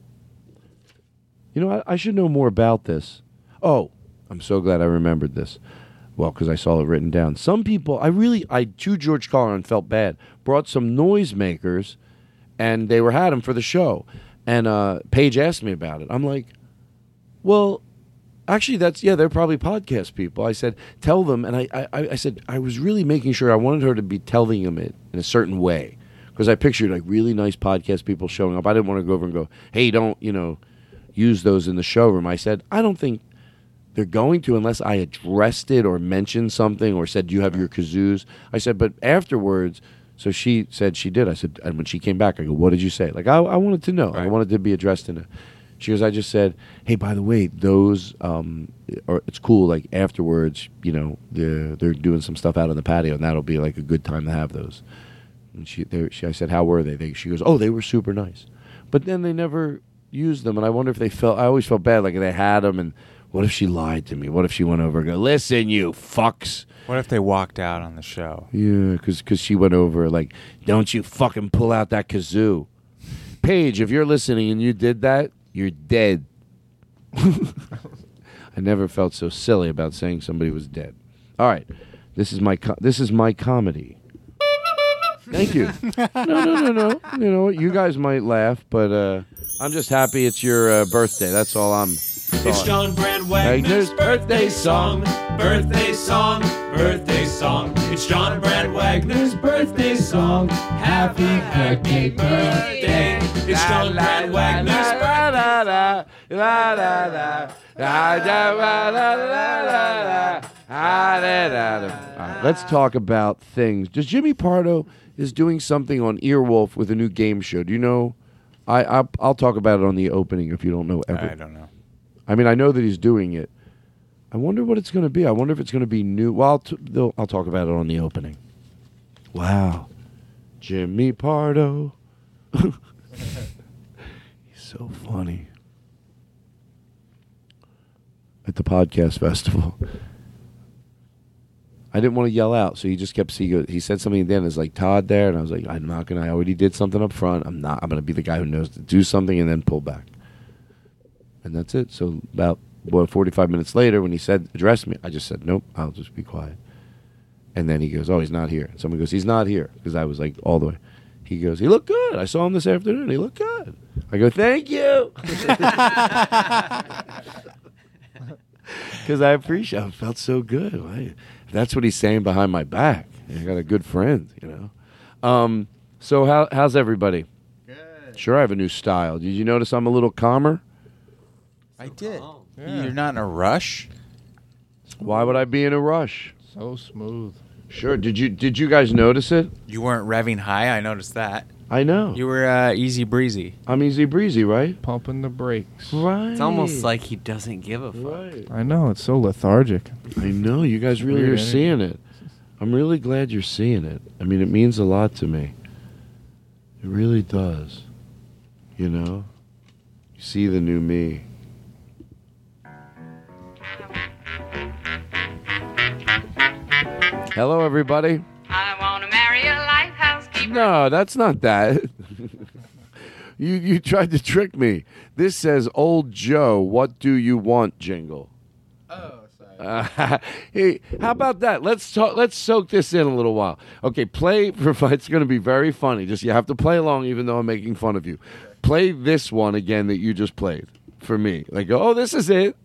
You know, I, I should know more about this. Oh, I'm so glad I remembered this. Well, because I saw it written down. Some people, I really, I to George Carlin felt bad. Brought some noisemakers, and they were had them for the show. And uh, Paige asked me about it. I'm like, well, actually, that's yeah, they're probably podcast people. I said, tell them, and I, I, I said I was really making sure I wanted her to be telling them it in a certain way because I pictured like really nice podcast people showing up. I didn't want to go over and go, hey, don't you know, use those in the showroom. I said, I don't think they're going to unless I addressed it or mentioned something or said, Do you have your kazoos? I said, But afterwards, so she said she did. I said, And when she came back, I go, What did you say? Like, I, I wanted to know. I wanted to be addressed in a. She goes, I just said, Hey, by the way, those, um, or it's cool. Like, afterwards, you know, they're, they're doing some stuff out on the patio, and that'll be like a good time to have those. And she, they, she, I said, how were they? they? She goes, oh, they were super nice. But then they never used them, and I wonder if they felt. I always felt bad, like they had them, and what if she lied to me? What if she went over and go, listen, you fucks. What if they walked out on the show? Yeah, because she went over like, don't you fucking pull out that kazoo. Paige, if you're listening and you did that, you're dead. I never felt so silly about saying somebody was dead. All right, this is my co- this is my comedy. Thank you. no, no, no, no. You know, what? you guys might laugh, but uh, I'm just happy it's your uh, birthday. That's all I'm. It's John Brand Wagner's birthday song, birthday song, birthday song. It's John Brand Wagner's birthday song. Happy, happy birthday. It's John Brand Wagner's birthday. Let's talk about things. Does Jimmy Pardo is doing something on Earwolf with a new game show? Do you know? I I'll, I'll talk about it on the opening if you don't know. Ever. I don't know. I mean, I know that he's doing it. I wonder what it's going to be. I wonder if it's going to be new. Well, I'll, t- I'll talk about it on the opening. Wow, Jimmy Pardo. he's so funny. At the podcast festival. I didn't want to yell out, so he just kept. He, he said something at the end. It's like Todd there, and I was like, I'm not gonna. I already did something up front. I'm not. I'm gonna be the guy who knows to do something and then pull back. And that's it. So about what 45 minutes later, when he said address me, I just said nope. I'll just be quiet. And then he goes, oh, he's not here. And Someone goes, he's not here because I was like all the way. He goes, he looked good. I saw him this afternoon. He looked good. I go, thank you. Because I appreciate it. felt so good. I, that's what he's saying behind my back. I got a good friend, you know. Um, so how how's everybody? Good. Sure, I have a new style. Did you notice I'm a little calmer? I did. You're not in a rush. Why would I be in a rush? So smooth. Sure. Did you did you guys notice it? You weren't revving high. I noticed that. I know. You were uh, easy breezy. I'm easy breezy, right? Pumping the brakes. Right. It's almost like he doesn't give a fuck. Right. I know it's so lethargic. I know you guys really Weird are energy. seeing it. I'm really glad you're seeing it. I mean, it means a lot to me. It really does. You know, you see the new me. Hello, everybody. I want to marry a lighthouse keeper. No, that's not that. you you tried to trick me. This says "Old Joe, what do you want?" jingle. Oh, sorry. Uh, hey, how about that? Let's talk. Let's soak this in a little while. Okay, play. It's going to be very funny. Just you have to play along, even though I'm making fun of you. Play this one again that you just played for me. Like, oh, this is it.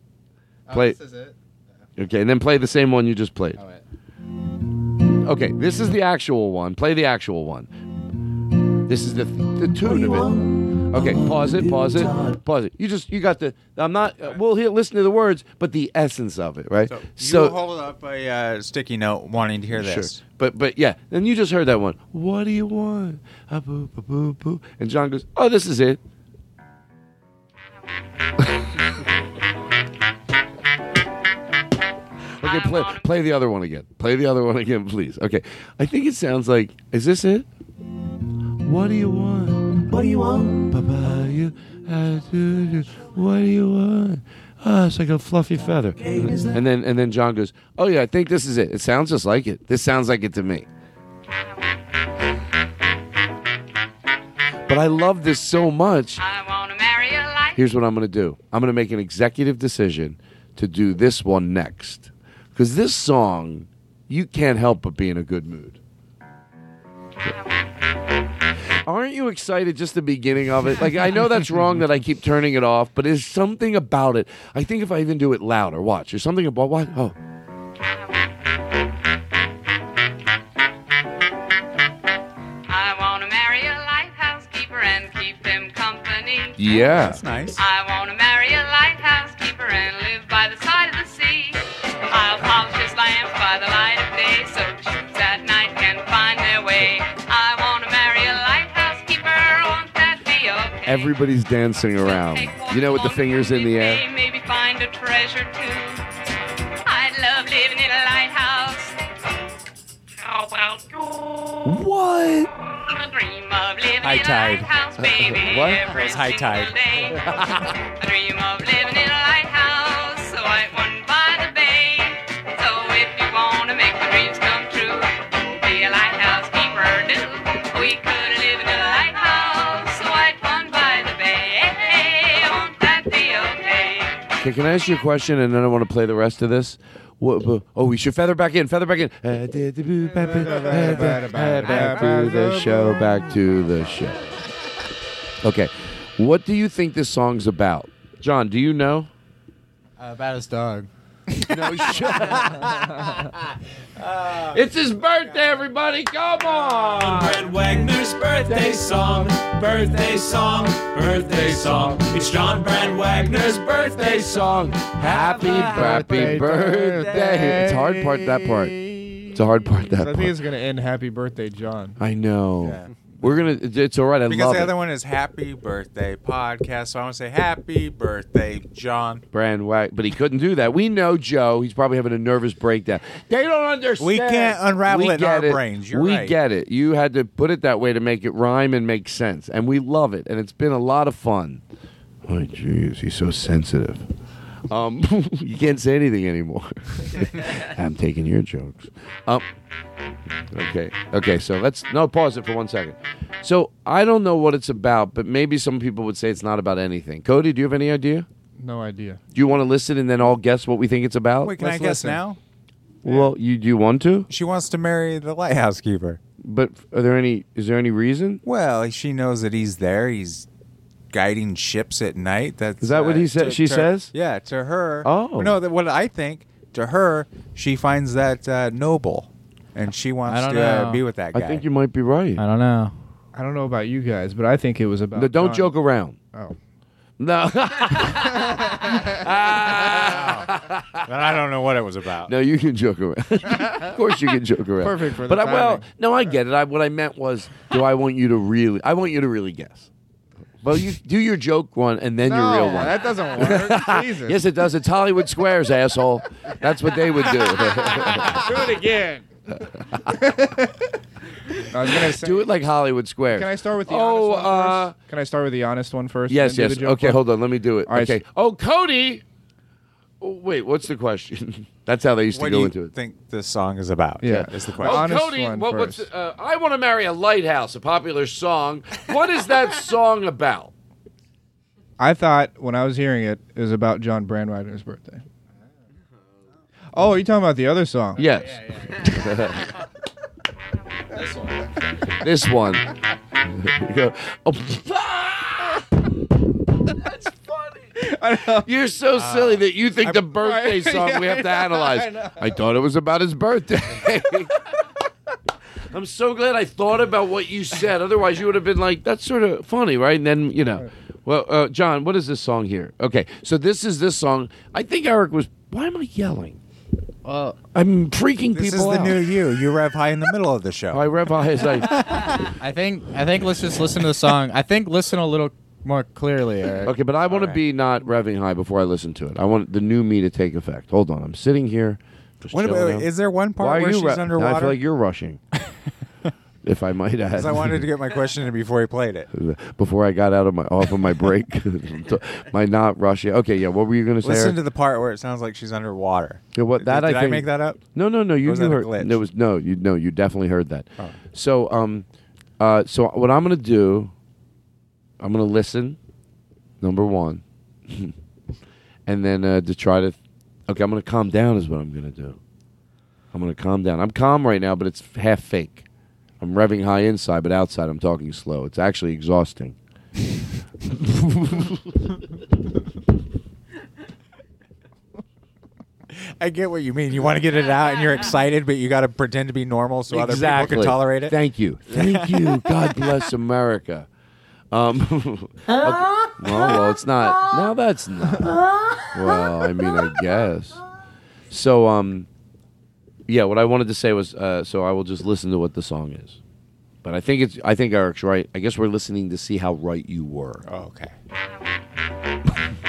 Play. is it. Okay, and then play the same one you just played. All right. Okay, this is the actual one. Play the actual one. This is the the tune of it. Okay, pause it, pause it, pause it. You just you got the. I'm not. Uh, we'll hear listen to the words, but the essence of it, right? So, you hold up a uh, sticky note, wanting to hear this. Sure. But but yeah, then you just heard that one. What do you want? A boo boo boo boo. And John goes, "Oh, this is it." okay, play play the other one again. Play the other one again, please. Okay, I think it sounds like. Is this it? What do you want? What do you want? Papaya. do, do. What do you want? Oh, it's like a fluffy feather. And then and then John goes, "Oh yeah, I think this is it. It sounds just like it. This sounds like it to me." But I love this so much. I want to marry a light. Here's what I'm going to do. I'm going to make an executive decision to do this one next. Cuz this song, you can't help but be in a good mood. Aren't you excited just the beginning of it? Like I know that's wrong that I keep turning it off, but there's something about it. I think if I even do it louder, watch. There's something about what? Oh. I want to marry a lighthouse keeper and keep him company. Yeah. That's nice. I want to Everybody's dancing around. You know, with the fingers in the air. Maybe find a treasure too. I'd love living in a lighthouse. How about you? What? high tide. what? That was high tide. I dream of living in a lighthouse, a white one by the bay. So if you want to make okay? Can I ask you a question and then I want to play the rest of this? What, oh, we should feather back in, feather back in. Uh, Back to the show, back to the show. Okay, what do you think this song's about? John, do you know? Uh, about his dog. no, It's his birthday, everybody. Come on. Brand Wagner's birthday song, birthday song, birthday song. It's John Brand Wagner's birthday song. Happy, happy birthday. It's a hard part, that part. It's a hard part, that I think part. it's gonna end Happy Birthday, John. I know. We're going to, it's all right. I Because love the it. other one is Happy Birthday Podcast. So I want to say Happy Birthday, John. Brand but he couldn't do that. We know Joe. He's probably having a nervous breakdown. They don't understand. We can't unravel We it in our get brains. You're we right. get it. You had to put it that way to make it rhyme and make sense, and we love it. And it's been a lot of fun. Oh, jeez, he's so sensitive. Um, you can't say anything anymore. I'm taking your jokes. Um, okay, okay. So let's no pause it for one second. So I don't know what it's about, but maybe some people would say it's not about anything. Cody, do you have any idea? No idea. Do you want to listen and then all guess what we think it's about? Wait, can I guess now? Well, you do you want to? She wants to marry the lighthouse keeper. But are there any? Is there any reason? Well, she knows that he's there. He's guiding ships at night. That's Is that what uh, he sa- to- she to- says? Yeah, to her. Oh. no. That what I think to her, she finds that uh, noble, and she wants to uh, be with that guy. I think you might be right. I don't know. I don't know about you guys, but I think it was about. No, don't John. joke around. Oh. No. Then I don't know what it was about. No, you can joke around. of course, you can joke around. Perfect for the But I, well, no, I get it. I, what I meant was, do I want you to really? I want you to really guess. Well, you do your joke one and then your real one. that doesn't work. Jesus. yes, it does. It's Hollywood Squares, asshole. That's what they would do. do it again. I was gonna say. do it like Hollywood Squares. Can I start with the Oh, honest one uh, first? Can I start with the honest one first? Yes, and do yes. the joke Okay, one? hold on. Let me do it. All right, okay. Oh, Cody. Oh, wait, what's the question? That's how they used to What go do you into it. think this song is about? Yeah. is the question. Oh, honest Cody, one what, what's first. uh, I want to marry a lighthouse, a popular song. What is that song about? I thought when I was hearing it, it was about John Brand Wagner's birthday. Oh, you talking about the other song? Yes. this one. You go, oh, That's funny. You're so silly that you think the birthday right. song we have to analyze. I. I thought it was about his birthday. I'm so glad I thought about what you said. Otherwise, you would have been like, "That's sort of funny, right?" And then you know, well, uh, John, what is this song here? Okay, so this is this song. I think Eric was. Why am I yelling? Well, I'm freaking This people This is the out. new you. You rev high in the middle of the show. I rev high as I. I think I think let's just listen to the song. I think listen a little more clearly, Eric. Okay, but I want to right. be not revving high before I listen to it. I want the new me to take effect. Hold on, I'm sitting here. Just Wait, wait, wait, is there one part Why are where you she's ru- underwater? I feel like you're rushing. if I might add. Because I wanted to get my question in before he played it. before I got out of my off of my break, my not rushing. Okay, yeah. What were you going to say? Listen Eric? to the part where it sounds like she's underwater. Yeah, what that did, I did think, make that up? No, no, no. You was you that a heard. glitch? There was no. You no. You definitely heard that. Oh. So um, uh, so what I'm gonna do, I'm gonna listen. Number one, and then uh, to try to, okay, I'm gonna calm down. Is what I'm gonna do. I'm gonna calm down. I'm calm right now, but it's half fake. I'm revving high inside, but outside I'm talking slow. It's actually exhausting. I get what you mean. You want to get it out and you're excited, but you got to pretend to be normal so other people can tolerate it. Thank you. Thank you. God bless America. Um, okay. well, well, it's not. Now that's not. Well, I mean, I guess. So, um, yeah. What I wanted to say was, uh, so I will just listen to what the song is. But I think it's. I think Eric's right. I guess we're listening to see how right you were. Oh, okay.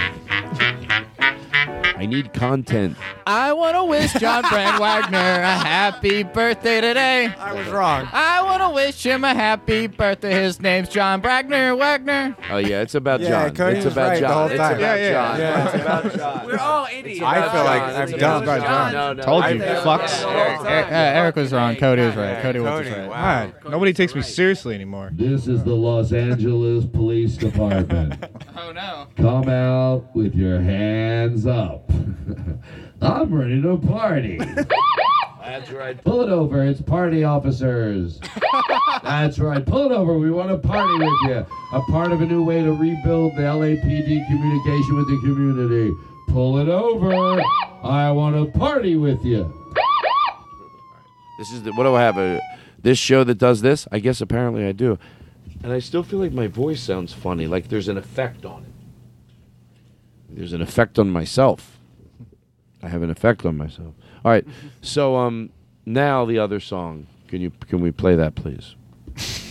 I I need content. I want to wish John Brand Wagner a happy birthday today. I was wrong. I want to wish him a happy birthday. His name's John Bragner Wagner. Oh yeah, it's about Yeah, John. Cody it's was about right the John. whole It's time. about Yeah, yeah, John. yeah. It's about John. We're all idiots. It's I about feel like John. I'm It's dumb. about John. No, no. Told I you, think- fucks. Eric, Eric, uh, Eric was wrong. Cody was right. Cody was right. wow. God, nobody takes me seriously anymore. This is the Los Angeles Police Department. Oh no. Come out with your hands up. I'm ready to party. That's right. Pull it over. It's party officers. That's right. Pull it over. We want to party with you. A part of a new way to rebuild the LAPD communication with the community. Pull it over. I want to party with you. This is the, what do I have? A, this show that does this? I guess apparently I do. And I still feel like my voice sounds funny. Like there's an effect on it. There's an effect on myself. I have an effect on myself. All right. So um now the other song. Can you can we play that please?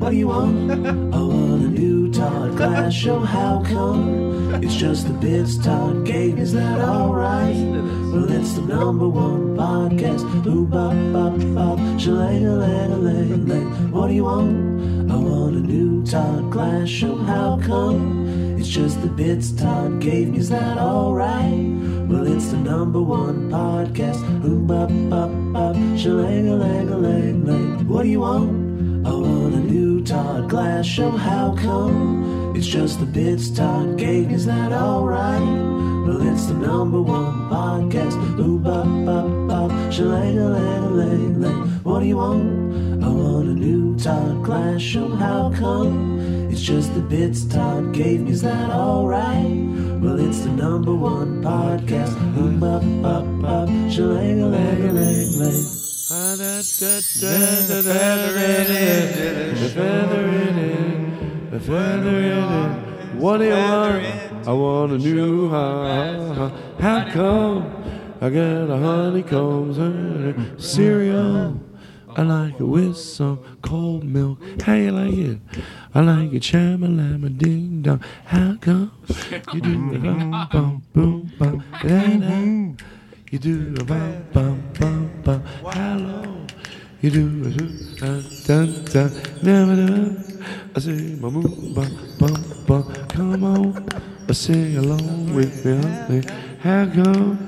What do you want? I want a new Todd Glass show. How come? It's just the bits Todd gave. Is that alright? Well, it's the number one podcast. Ooh, bop, bop, bop. Shalang, a lang, a lang, lang. What do you want? I want a new Todd Glass show. How come? It's just the bits Todd gave me. Is that alright? Well, it's the number one podcast. Ooh, bop, bop, bop. Shalang, a lang, a lang, lang. What do you want? I want a new Todd Glass show. How come? It's just the bits Todd gave me. Is that alright? Well, it's the number one podcast. Ooh, bop, bop, bop. Shalang, a lang, a lang, lang. What do you want? I want a new Todd Glass show. How come? It's just the bits Todd gave me. Is that alright? Well, it's the number one podcast. Ooh, bop, bop, bop. Shalang, a lang, a lang, lang. The feather in it, the feather in it, the feather in it. What do you want? I want a new ha. How come I got a honeycombs cereal? I like it with some cold milk. How you like it? I like it chama lama ding dong. How come you do the bum bum boom bum da da? You do a bum bum bum bum. Hello. You do a dun dun dun. Never done. I say my boom bum bum bum. Come on, I sing along with me, honey. How come?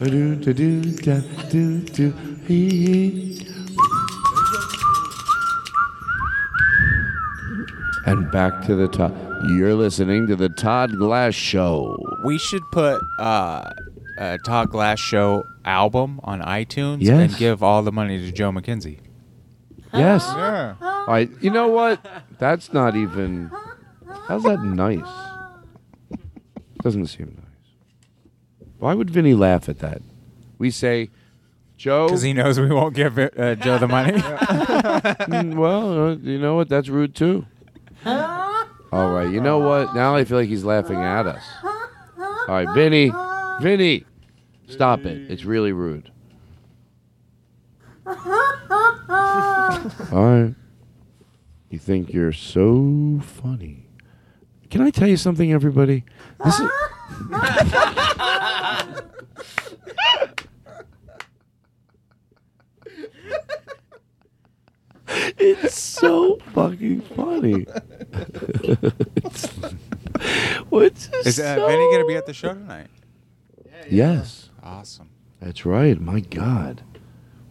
I do do do da do do hee hee. And back to the top. You're listening to the Todd Glass Show. We should put uh, a Todd Glass Show album on iTunes Yes. and give all the money to Joe McKenzie. Yes. Yeah. All right. You know what? That's not even. How's that nice? Doesn't seem nice. Why would Vinny laugh at that? We say, Joe. Because he knows we won't give it, uh, Joe the money. Mm, well, uh, you know what? That's rude too. All right. You know what? Now I feel like he's laughing at us. All right, Vinny. Vinny. Stop it. It's really rude. All right. You think you're so funny. Can I tell you something, everybody? This is. It's so fucking funny. It's- What's Is uh, Vinny going to be at the show tonight? Yes. Awesome. That's right. My God.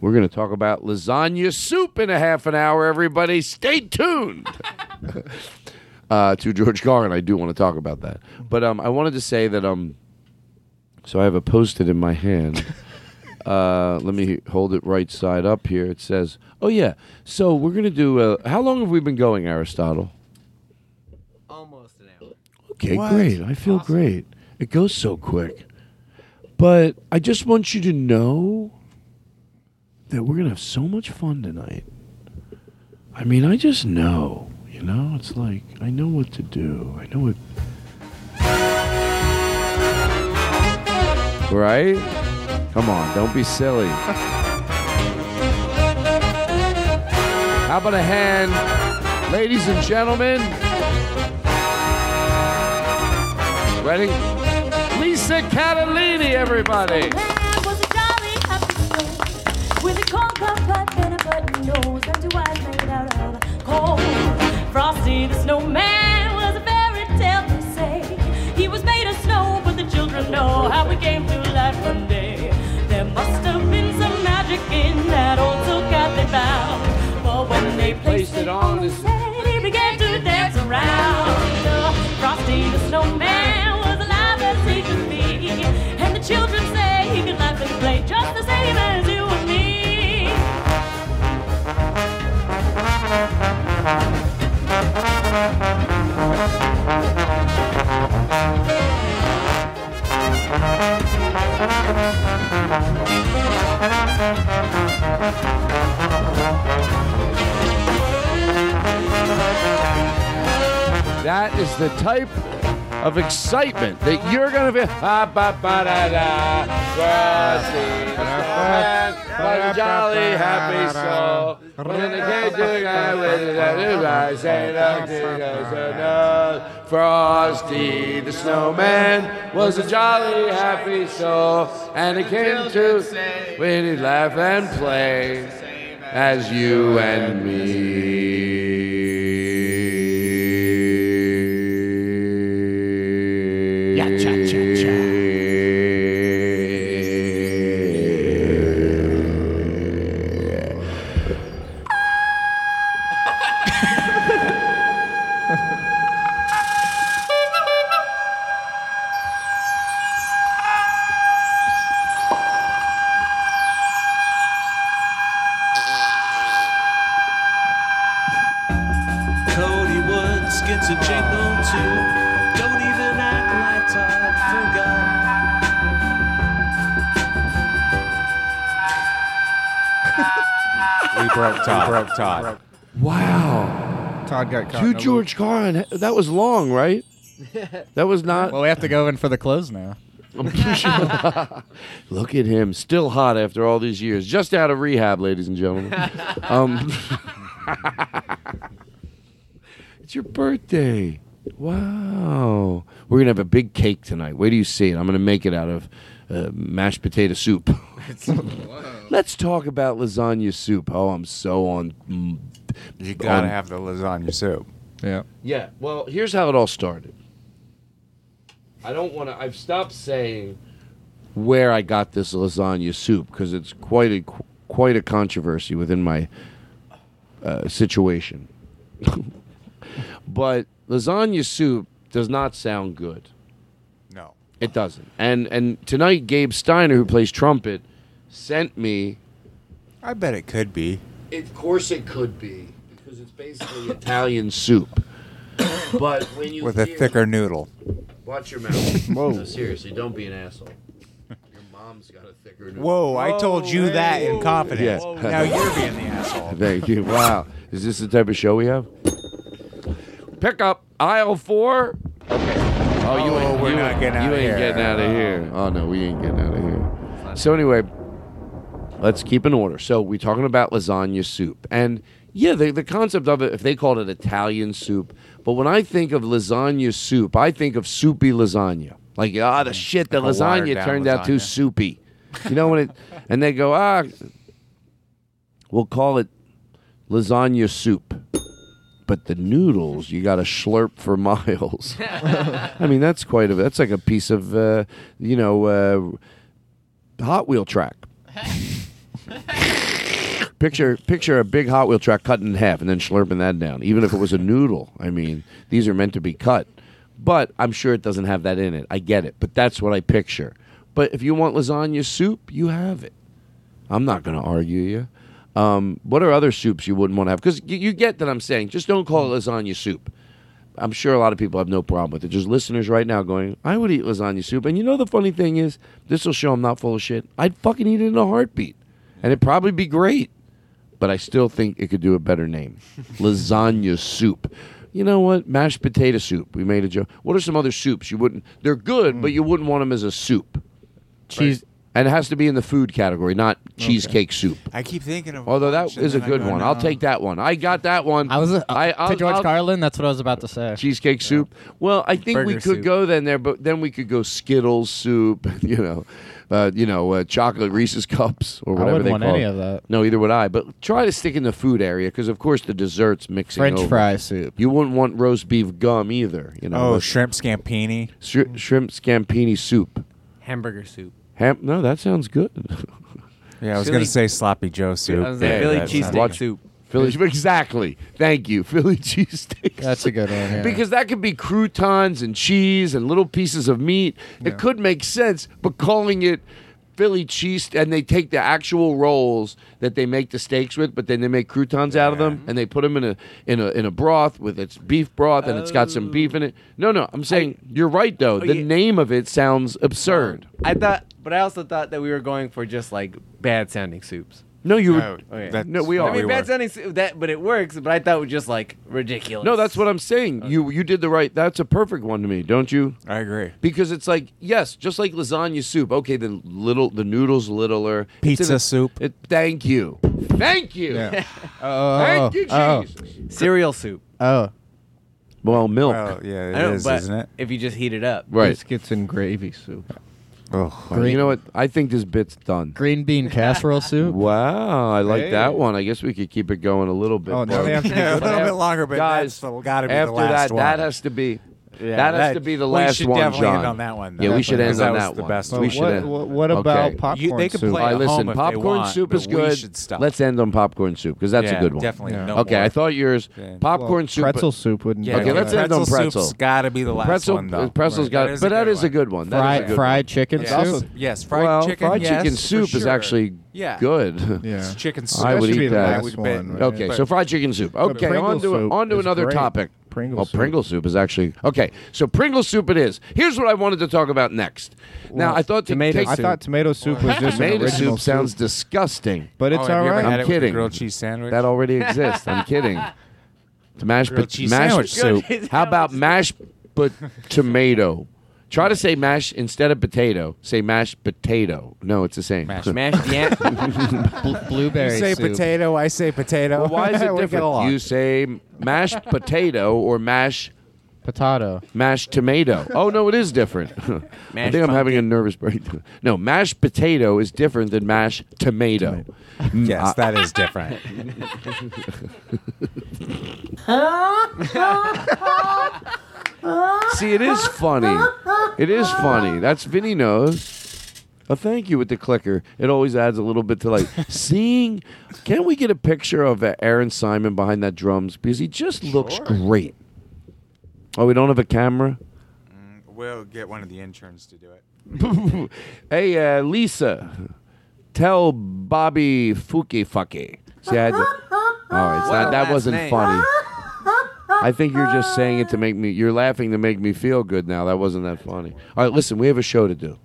We're going to talk about lasagna soup in a half an hour, everybody. Stay tuned. uh, to George Carlin, I do want to talk about that. But um, I wanted to say that um, so I have a post-it in my hand. Uh, let me hold it right side up here. It says, "Oh yeah." So we're gonna do. Uh, how long have we been going, Aristotle? Almost an hour. Okay, What? great. I feel great. It goes so quick. But I just want you to know that we're going to have so much fun tonight. I mean, I just know, you know? It's like, I know what to do. I know what. Right? Come on, don't be silly. How about a hand, ladies and gentlemen? Ready? Lisa Catalini, everybody. Frosty the snowman was a fairy tale to say. He was made of snow, but the children know how he came to life one day. Must have been some magic in that old silk hat they found. For when they placed it on his head, he began to dance around. Frosty the snowman was alive as he could be. And the children say he could laugh and play just the same as you and me. That is the type of excitement that you're going to be. Ba, ba, da, da. Frosty, what a jolly happy soul. When the kids do that with it, I say that to no. Frosty the snowman was a jolly happy soul, and it came to when he laugh and play as you and me. George Carlin. That was long, right? That was not. Well, we have to go in for the close now. Look at him, still hot after all these years. Just out of rehab, ladies and gentlemen. um, it's your birthday. Wow. We're going to have a big cake tonight. Where do you see it? I'm going to make it out of uh, mashed potato soup. Let's talk about lasagna soup. Oh, I'm so on. mm, You gotta on- have the lasagna soup. Yeah. Yeah. Well, here's how it all started. I don't want to. I've stopped saying where I got this lasagna soup because it's quite a quite a controversy within my uh, situation. but lasagna soup does not sound good. No. It doesn't. And and tonight, Gabe Steiner, who plays trumpet, sent me. I bet it could be. Of course, it could be because it's basically Italian soup. But when you With a hear- thicker noodle. Watch your mouth. Whoa. No, seriously, don't be an asshole. Your mom's got a thicker noodle. Whoa, I told you that in confidence. Yeah. Now you're being the asshole. Thank you. Wow. Is this the type of show we have? Pick up aisle four. Okay. Oh, you Oh, ain't, we're you not ain't- getting you outta ain't here. getting out of here. Oh. oh no, we ain't getting out of here. So anyway, let's keep in order. So we're talking about lasagna soup, and yeah, the the concept of it, if they called it Italian soup, but when I think of lasagna soup, I think of soupy lasagna. Like ah, the shit, the Like a lasagna watered-down turned out too lasagna. soupy. You know when it, and they go ah, we'll call it lasagna soup. But the noodles, you got to slurp for miles. I mean, that's quite a. That's like a piece of, uh, you know, uh, Hot Wheel track. Picture, picture a big Hot Wheel track cut in half and then slurping that down. Even if it was a noodle, I mean, these are meant to be cut. But I'm sure it doesn't have that in it. I get it, but that's what I picture. But if you want lasagna soup, you have it. I'm not going to argue you. Um, what are other soups you wouldn't want to have? Because you, you get that I'm saying. Just don't call it lasagna soup. I'm sure a lot of people have no problem with it. There's listeners right now going, I would eat lasagna soup. And you know the funny thing is, this will show I'm not full of shit. I'd fucking eat it in a heartbeat. And it'd probably be great. But I still think it could do a better name. lasagna soup. You know what? Mashed potato soup. We made a joke. What are some other soups you wouldn't? They're good, but you wouldn't want them as a soup. Cheese and it has to be in the food category, not cheesecake soup. I keep thinking of. Although that lunch, and is a then I good go, one. I'll no. take that one. I got that one. I was uh, I, I'll, to George I'll- Carlin. That's what I was about to say. cheesecake soup. Well, I think we Burger could soup. go then there, but then we could go Skittles soup. You know, uh, you know, uh, chocolate Reese's cups or whatever I whatever wouldn't they want call any it. of that. No, either would I. But try to stick in the food area because, of course, the desserts mixing. French over. fry soup. You wouldn't want roast beef gum either. You know. Oh, but- shrimp scampi. Shri- shrimp scampini soup. Hamburger soup. Ham- no, that sounds good. Yeah, I was Philly- gonna say sloppy Joe soup. I was like, Philly that cheesesteak sounds- Watch- soup. Philly exactly. Thank you, Philly cheesesteak. That's a good one. Yeah. Because that could be croutons and cheese and little pieces of meat. It could make sense, but calling it Philly cheese and they take the actual rolls that they make the steaks with, but then they make croutons out of them and they put them in a in a in a broth with its beef broth and it's got some beef in it. Oh. No, no, I'm saying you're right though. Oh, the yeah. name of it sounds absurd. I thought, but I also thought that we were going for just like bad sounding soups. No, you. Oh, Okay. that's No, we what are. I mean, we bad were. sounding that, but it works. But I thought it was just like ridiculous. No, that's what I'm saying. You you did the right. That's a perfect one to me, don't you? I agree. Because it's like yes, just like lasagna soup. Okay, the little the noodles littler. Pizza in soup. It, thank you, thank you, Yeah. Oh, oh, oh, thank you, oh, Jesus. cereal soup. oh, Well, milk. Well, yeah, it I know, is, but isn't it? if you just heat it up, right. Biscuits and gravy soup. Oh, Well, you know what? I think this bit's done. green bean casserole soup. Wow, I like Hey. that one. I guess we could keep it going a little bit. Oh, now more. they have to yeah, a little bit longer, but guys, that's got to be After the last that, one. that has to be. Yeah, that has to be the last one, John. we should definitely John. end on that one. Though. Yeah, though, we should end on was that the one. best But we one. should what, end. what, what about Okay. popcorn You- they can soup? play All right, at listen. home if they Popcorn want, soup but is we good. should stop. Let's end on popcorn soup because that's Yeah, a good one. Definitely. Yeah. No okay, more. I thought yours Yeah. popcorn Well, soup. pretzel soup wouldn't. Yeah, Okay, be let's bad. end on pretzel pretzel. soup's got to be the last pretzel, one, though. pretzel's Right. got That but that is a good one. That is Fried fried chicken soup. Yes, fried well, chicken. fried chicken soup is actually Yeah. good. Yeah. It's chicken soup. I would eat that. one. Okay, so fried chicken soup. Okay, on to on to another great. topic. Pringle well, soup. Pringle soup is actually okay. So Pringle soup it is. Here's what I wanted to talk about next. now I thought to tomato take- I thought tomato soup was just an tomato original soup sounds disgusting. but it's oh, have all you ever right. had I'm it with a kidding. grilled cheese sandwich. That already exists. I'm kidding. To mash Grilled cheese mashed sandwich soup. How about mashed but tomato? Try to say mash instead of potato. Say mashed potato. No, it's the same. Mashed- mashed yam. Bl- blueberry You say soup. potato, I say potato. Well, why is it different? You say mashed potato or mash Potato. mashed tomato. Oh no, it is different. I Mashed think I'm having a nervous breakdown. No, mashed potato is different than mashed tomato. Mm, yes, I- that is different. See, it is funny. It is funny. That's Vinny knows. Oh, thank you with the clicker. It always adds a little bit to like seeing. Can we get a picture of uh, Aaron Simon behind that drums because he just looks great. Oh, we don't have a camera. we'll get one of the interns to do it. hey, uh, Lisa, tell Bobby Fuki Fucky. See, I had to. All right, it's not, that wasn't name. funny. I think you're just saying it to make me. You're laughing to make me feel good. Now that wasn't that funny. All right, listen, we have a show to do.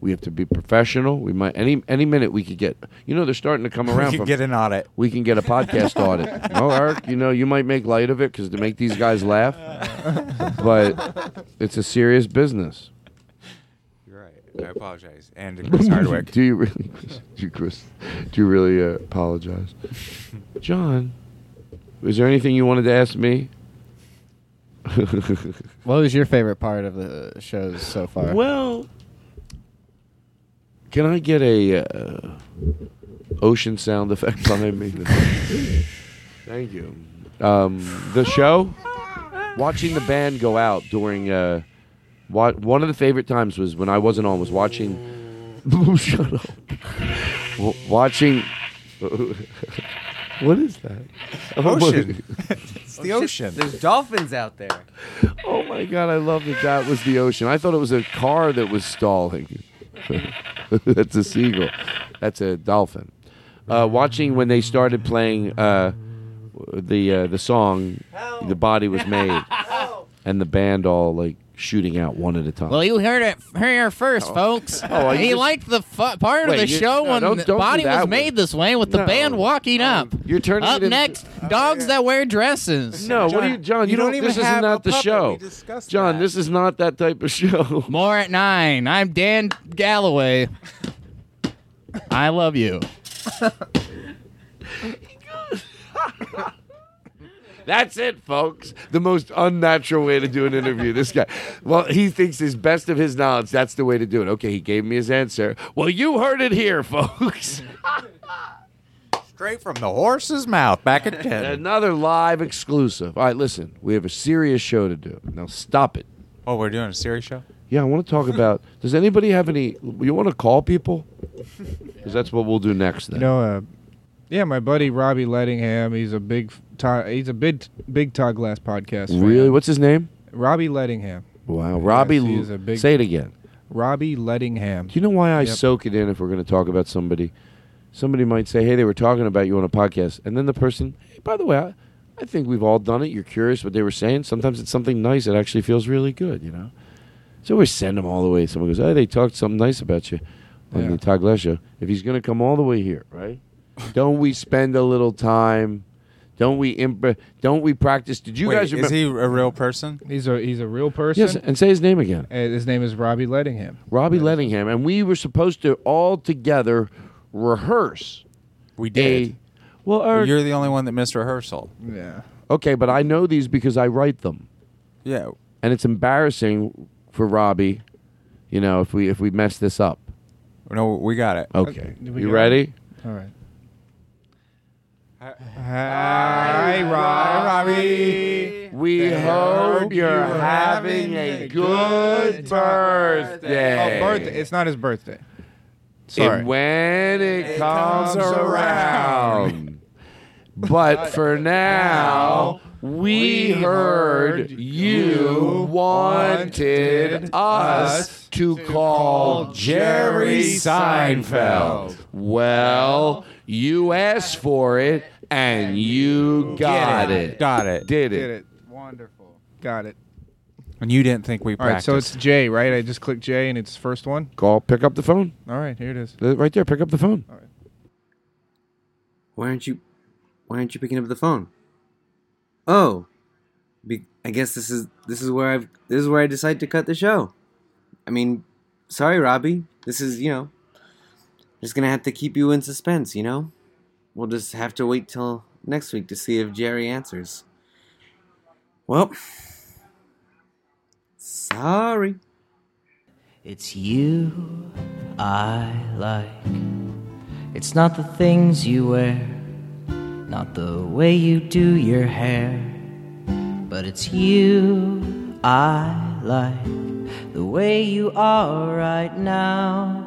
We have to be professional. We might any any minute we could get. You know, they're starting to come We around. could from, get an audit. We can get a podcast audit. Oh, Eric, you know, you might make light of it because to make these guys laugh, but it's a serious business. You're right. I apologize. And to Chris Hardwick. do you really, do you, Chris? Do you really uh, apologize, John? Is there anything you wanted to ask me? What was your favorite part of the shows so far? well, can I get a uh, ocean sound effect behind me? Thank you. Um, the show, watching the band go out during. Uh, what one of the favorite times was when I wasn't on was watching. Shut up. W- watching. What is that? Ocean. it's the ocean. There's dolphins out there. Oh my god, I love that that was the ocean. I thought it was a car that was stalling. That's a seagull. That's a dolphin. Uh, watching when they started playing uh, the uh, the song, the body was made, and the band all like shooting out one at a time. Well, you heard it here first, oh. folks. Oh, he just- liked the fu- part Wait, of the you- show no, when don't- the don't do body was one. made this way with the No. band walking um, up. You're turning Up it into- next, dogs that wear dresses. no, what are you, John? You, you don't don't. even This isn't a the show. John, that. this is not that type of show. More at nine. I'm Dan Galloway. I love you. That's it, folks. The most unnatural way to do an interview. This guy. Well, he thinks his best of his knowledge. That's the way to do it. Okay, he gave me his answer. Well, you heard it here, folks. Straight from the horse's mouth, back at 10. Another live exclusive. All right, listen. We have a serious show to do. Now stop it. Oh, we're doing a serious show? Yeah, I want to talk about. Does anybody have any? You want to call people? Because that's what we'll do next. Then. You know, uh, yeah, my buddy Robbie Lettingham. He's a big, Todd, he's a big, big Todd Glass podcast. fan. really? What's his name? Robbie Lettingham. Wow, Robbie. Yes, he is a big- say it again. Robbie Lettingham. Do you know why I Yep. soak it in if we're going to talk about somebody? Somebody might say, "Hey, they were talking about you on a podcast," and then the person, "Hey, by the way, I, I think we've all done it. You're curious what they were saying. Sometimes it's something nice that actually feels really good, you know." So we send them all the way. Someone goes, "Hey, they talked something nice about you on Yeah. the Todd Glass show." If he's going to come all the way here, right? Don't we spend a little time? Don't we imp- Don't we practice? Did you Wait, guys is remember? he a real person? He's a he's a real person. Yes, and say his name again. And his name is Robbie Lettingham. Robbie Lettingham, and we were supposed to all together rehearse. We did. well, Eric, You're the only one that missed rehearsal. Yeah. okay, but I know these because I write them, Yeah. and it's embarrassing for Robbie. You know, if we if we mess this up. No, we got it. Okay, uh, Do we you got ready? All right. Hi, Robbie. We hope you're having a good birthday. Oh, birthday. It's not his birthday. Sorry. And when it, comes, around. but for now, we heard you wanted us to call Jerry Seinfeld. Well, you asked for it and you got Get it. Got it. Did it. Did it. Wonderful. Got it. And you didn't think we All right, practiced. so it's J, right? I just click J and it's first one. Call, pick up the phone. All right, here it is. Uh, Right there, pick up the phone. All right. Why aren't you? Why aren't you picking up the phone? Oh, be, I guess this is this is where I've this is where I decide to cut the show. I mean, sorry, Robbie. This is you know, just gonna have to keep you in suspense. You know, we'll just have to wait till next week to see if Jerry answers. Well, sorry. It's you I like. It's not the things you wear, not the way you do your hair, but it's you I like. The way you are right now,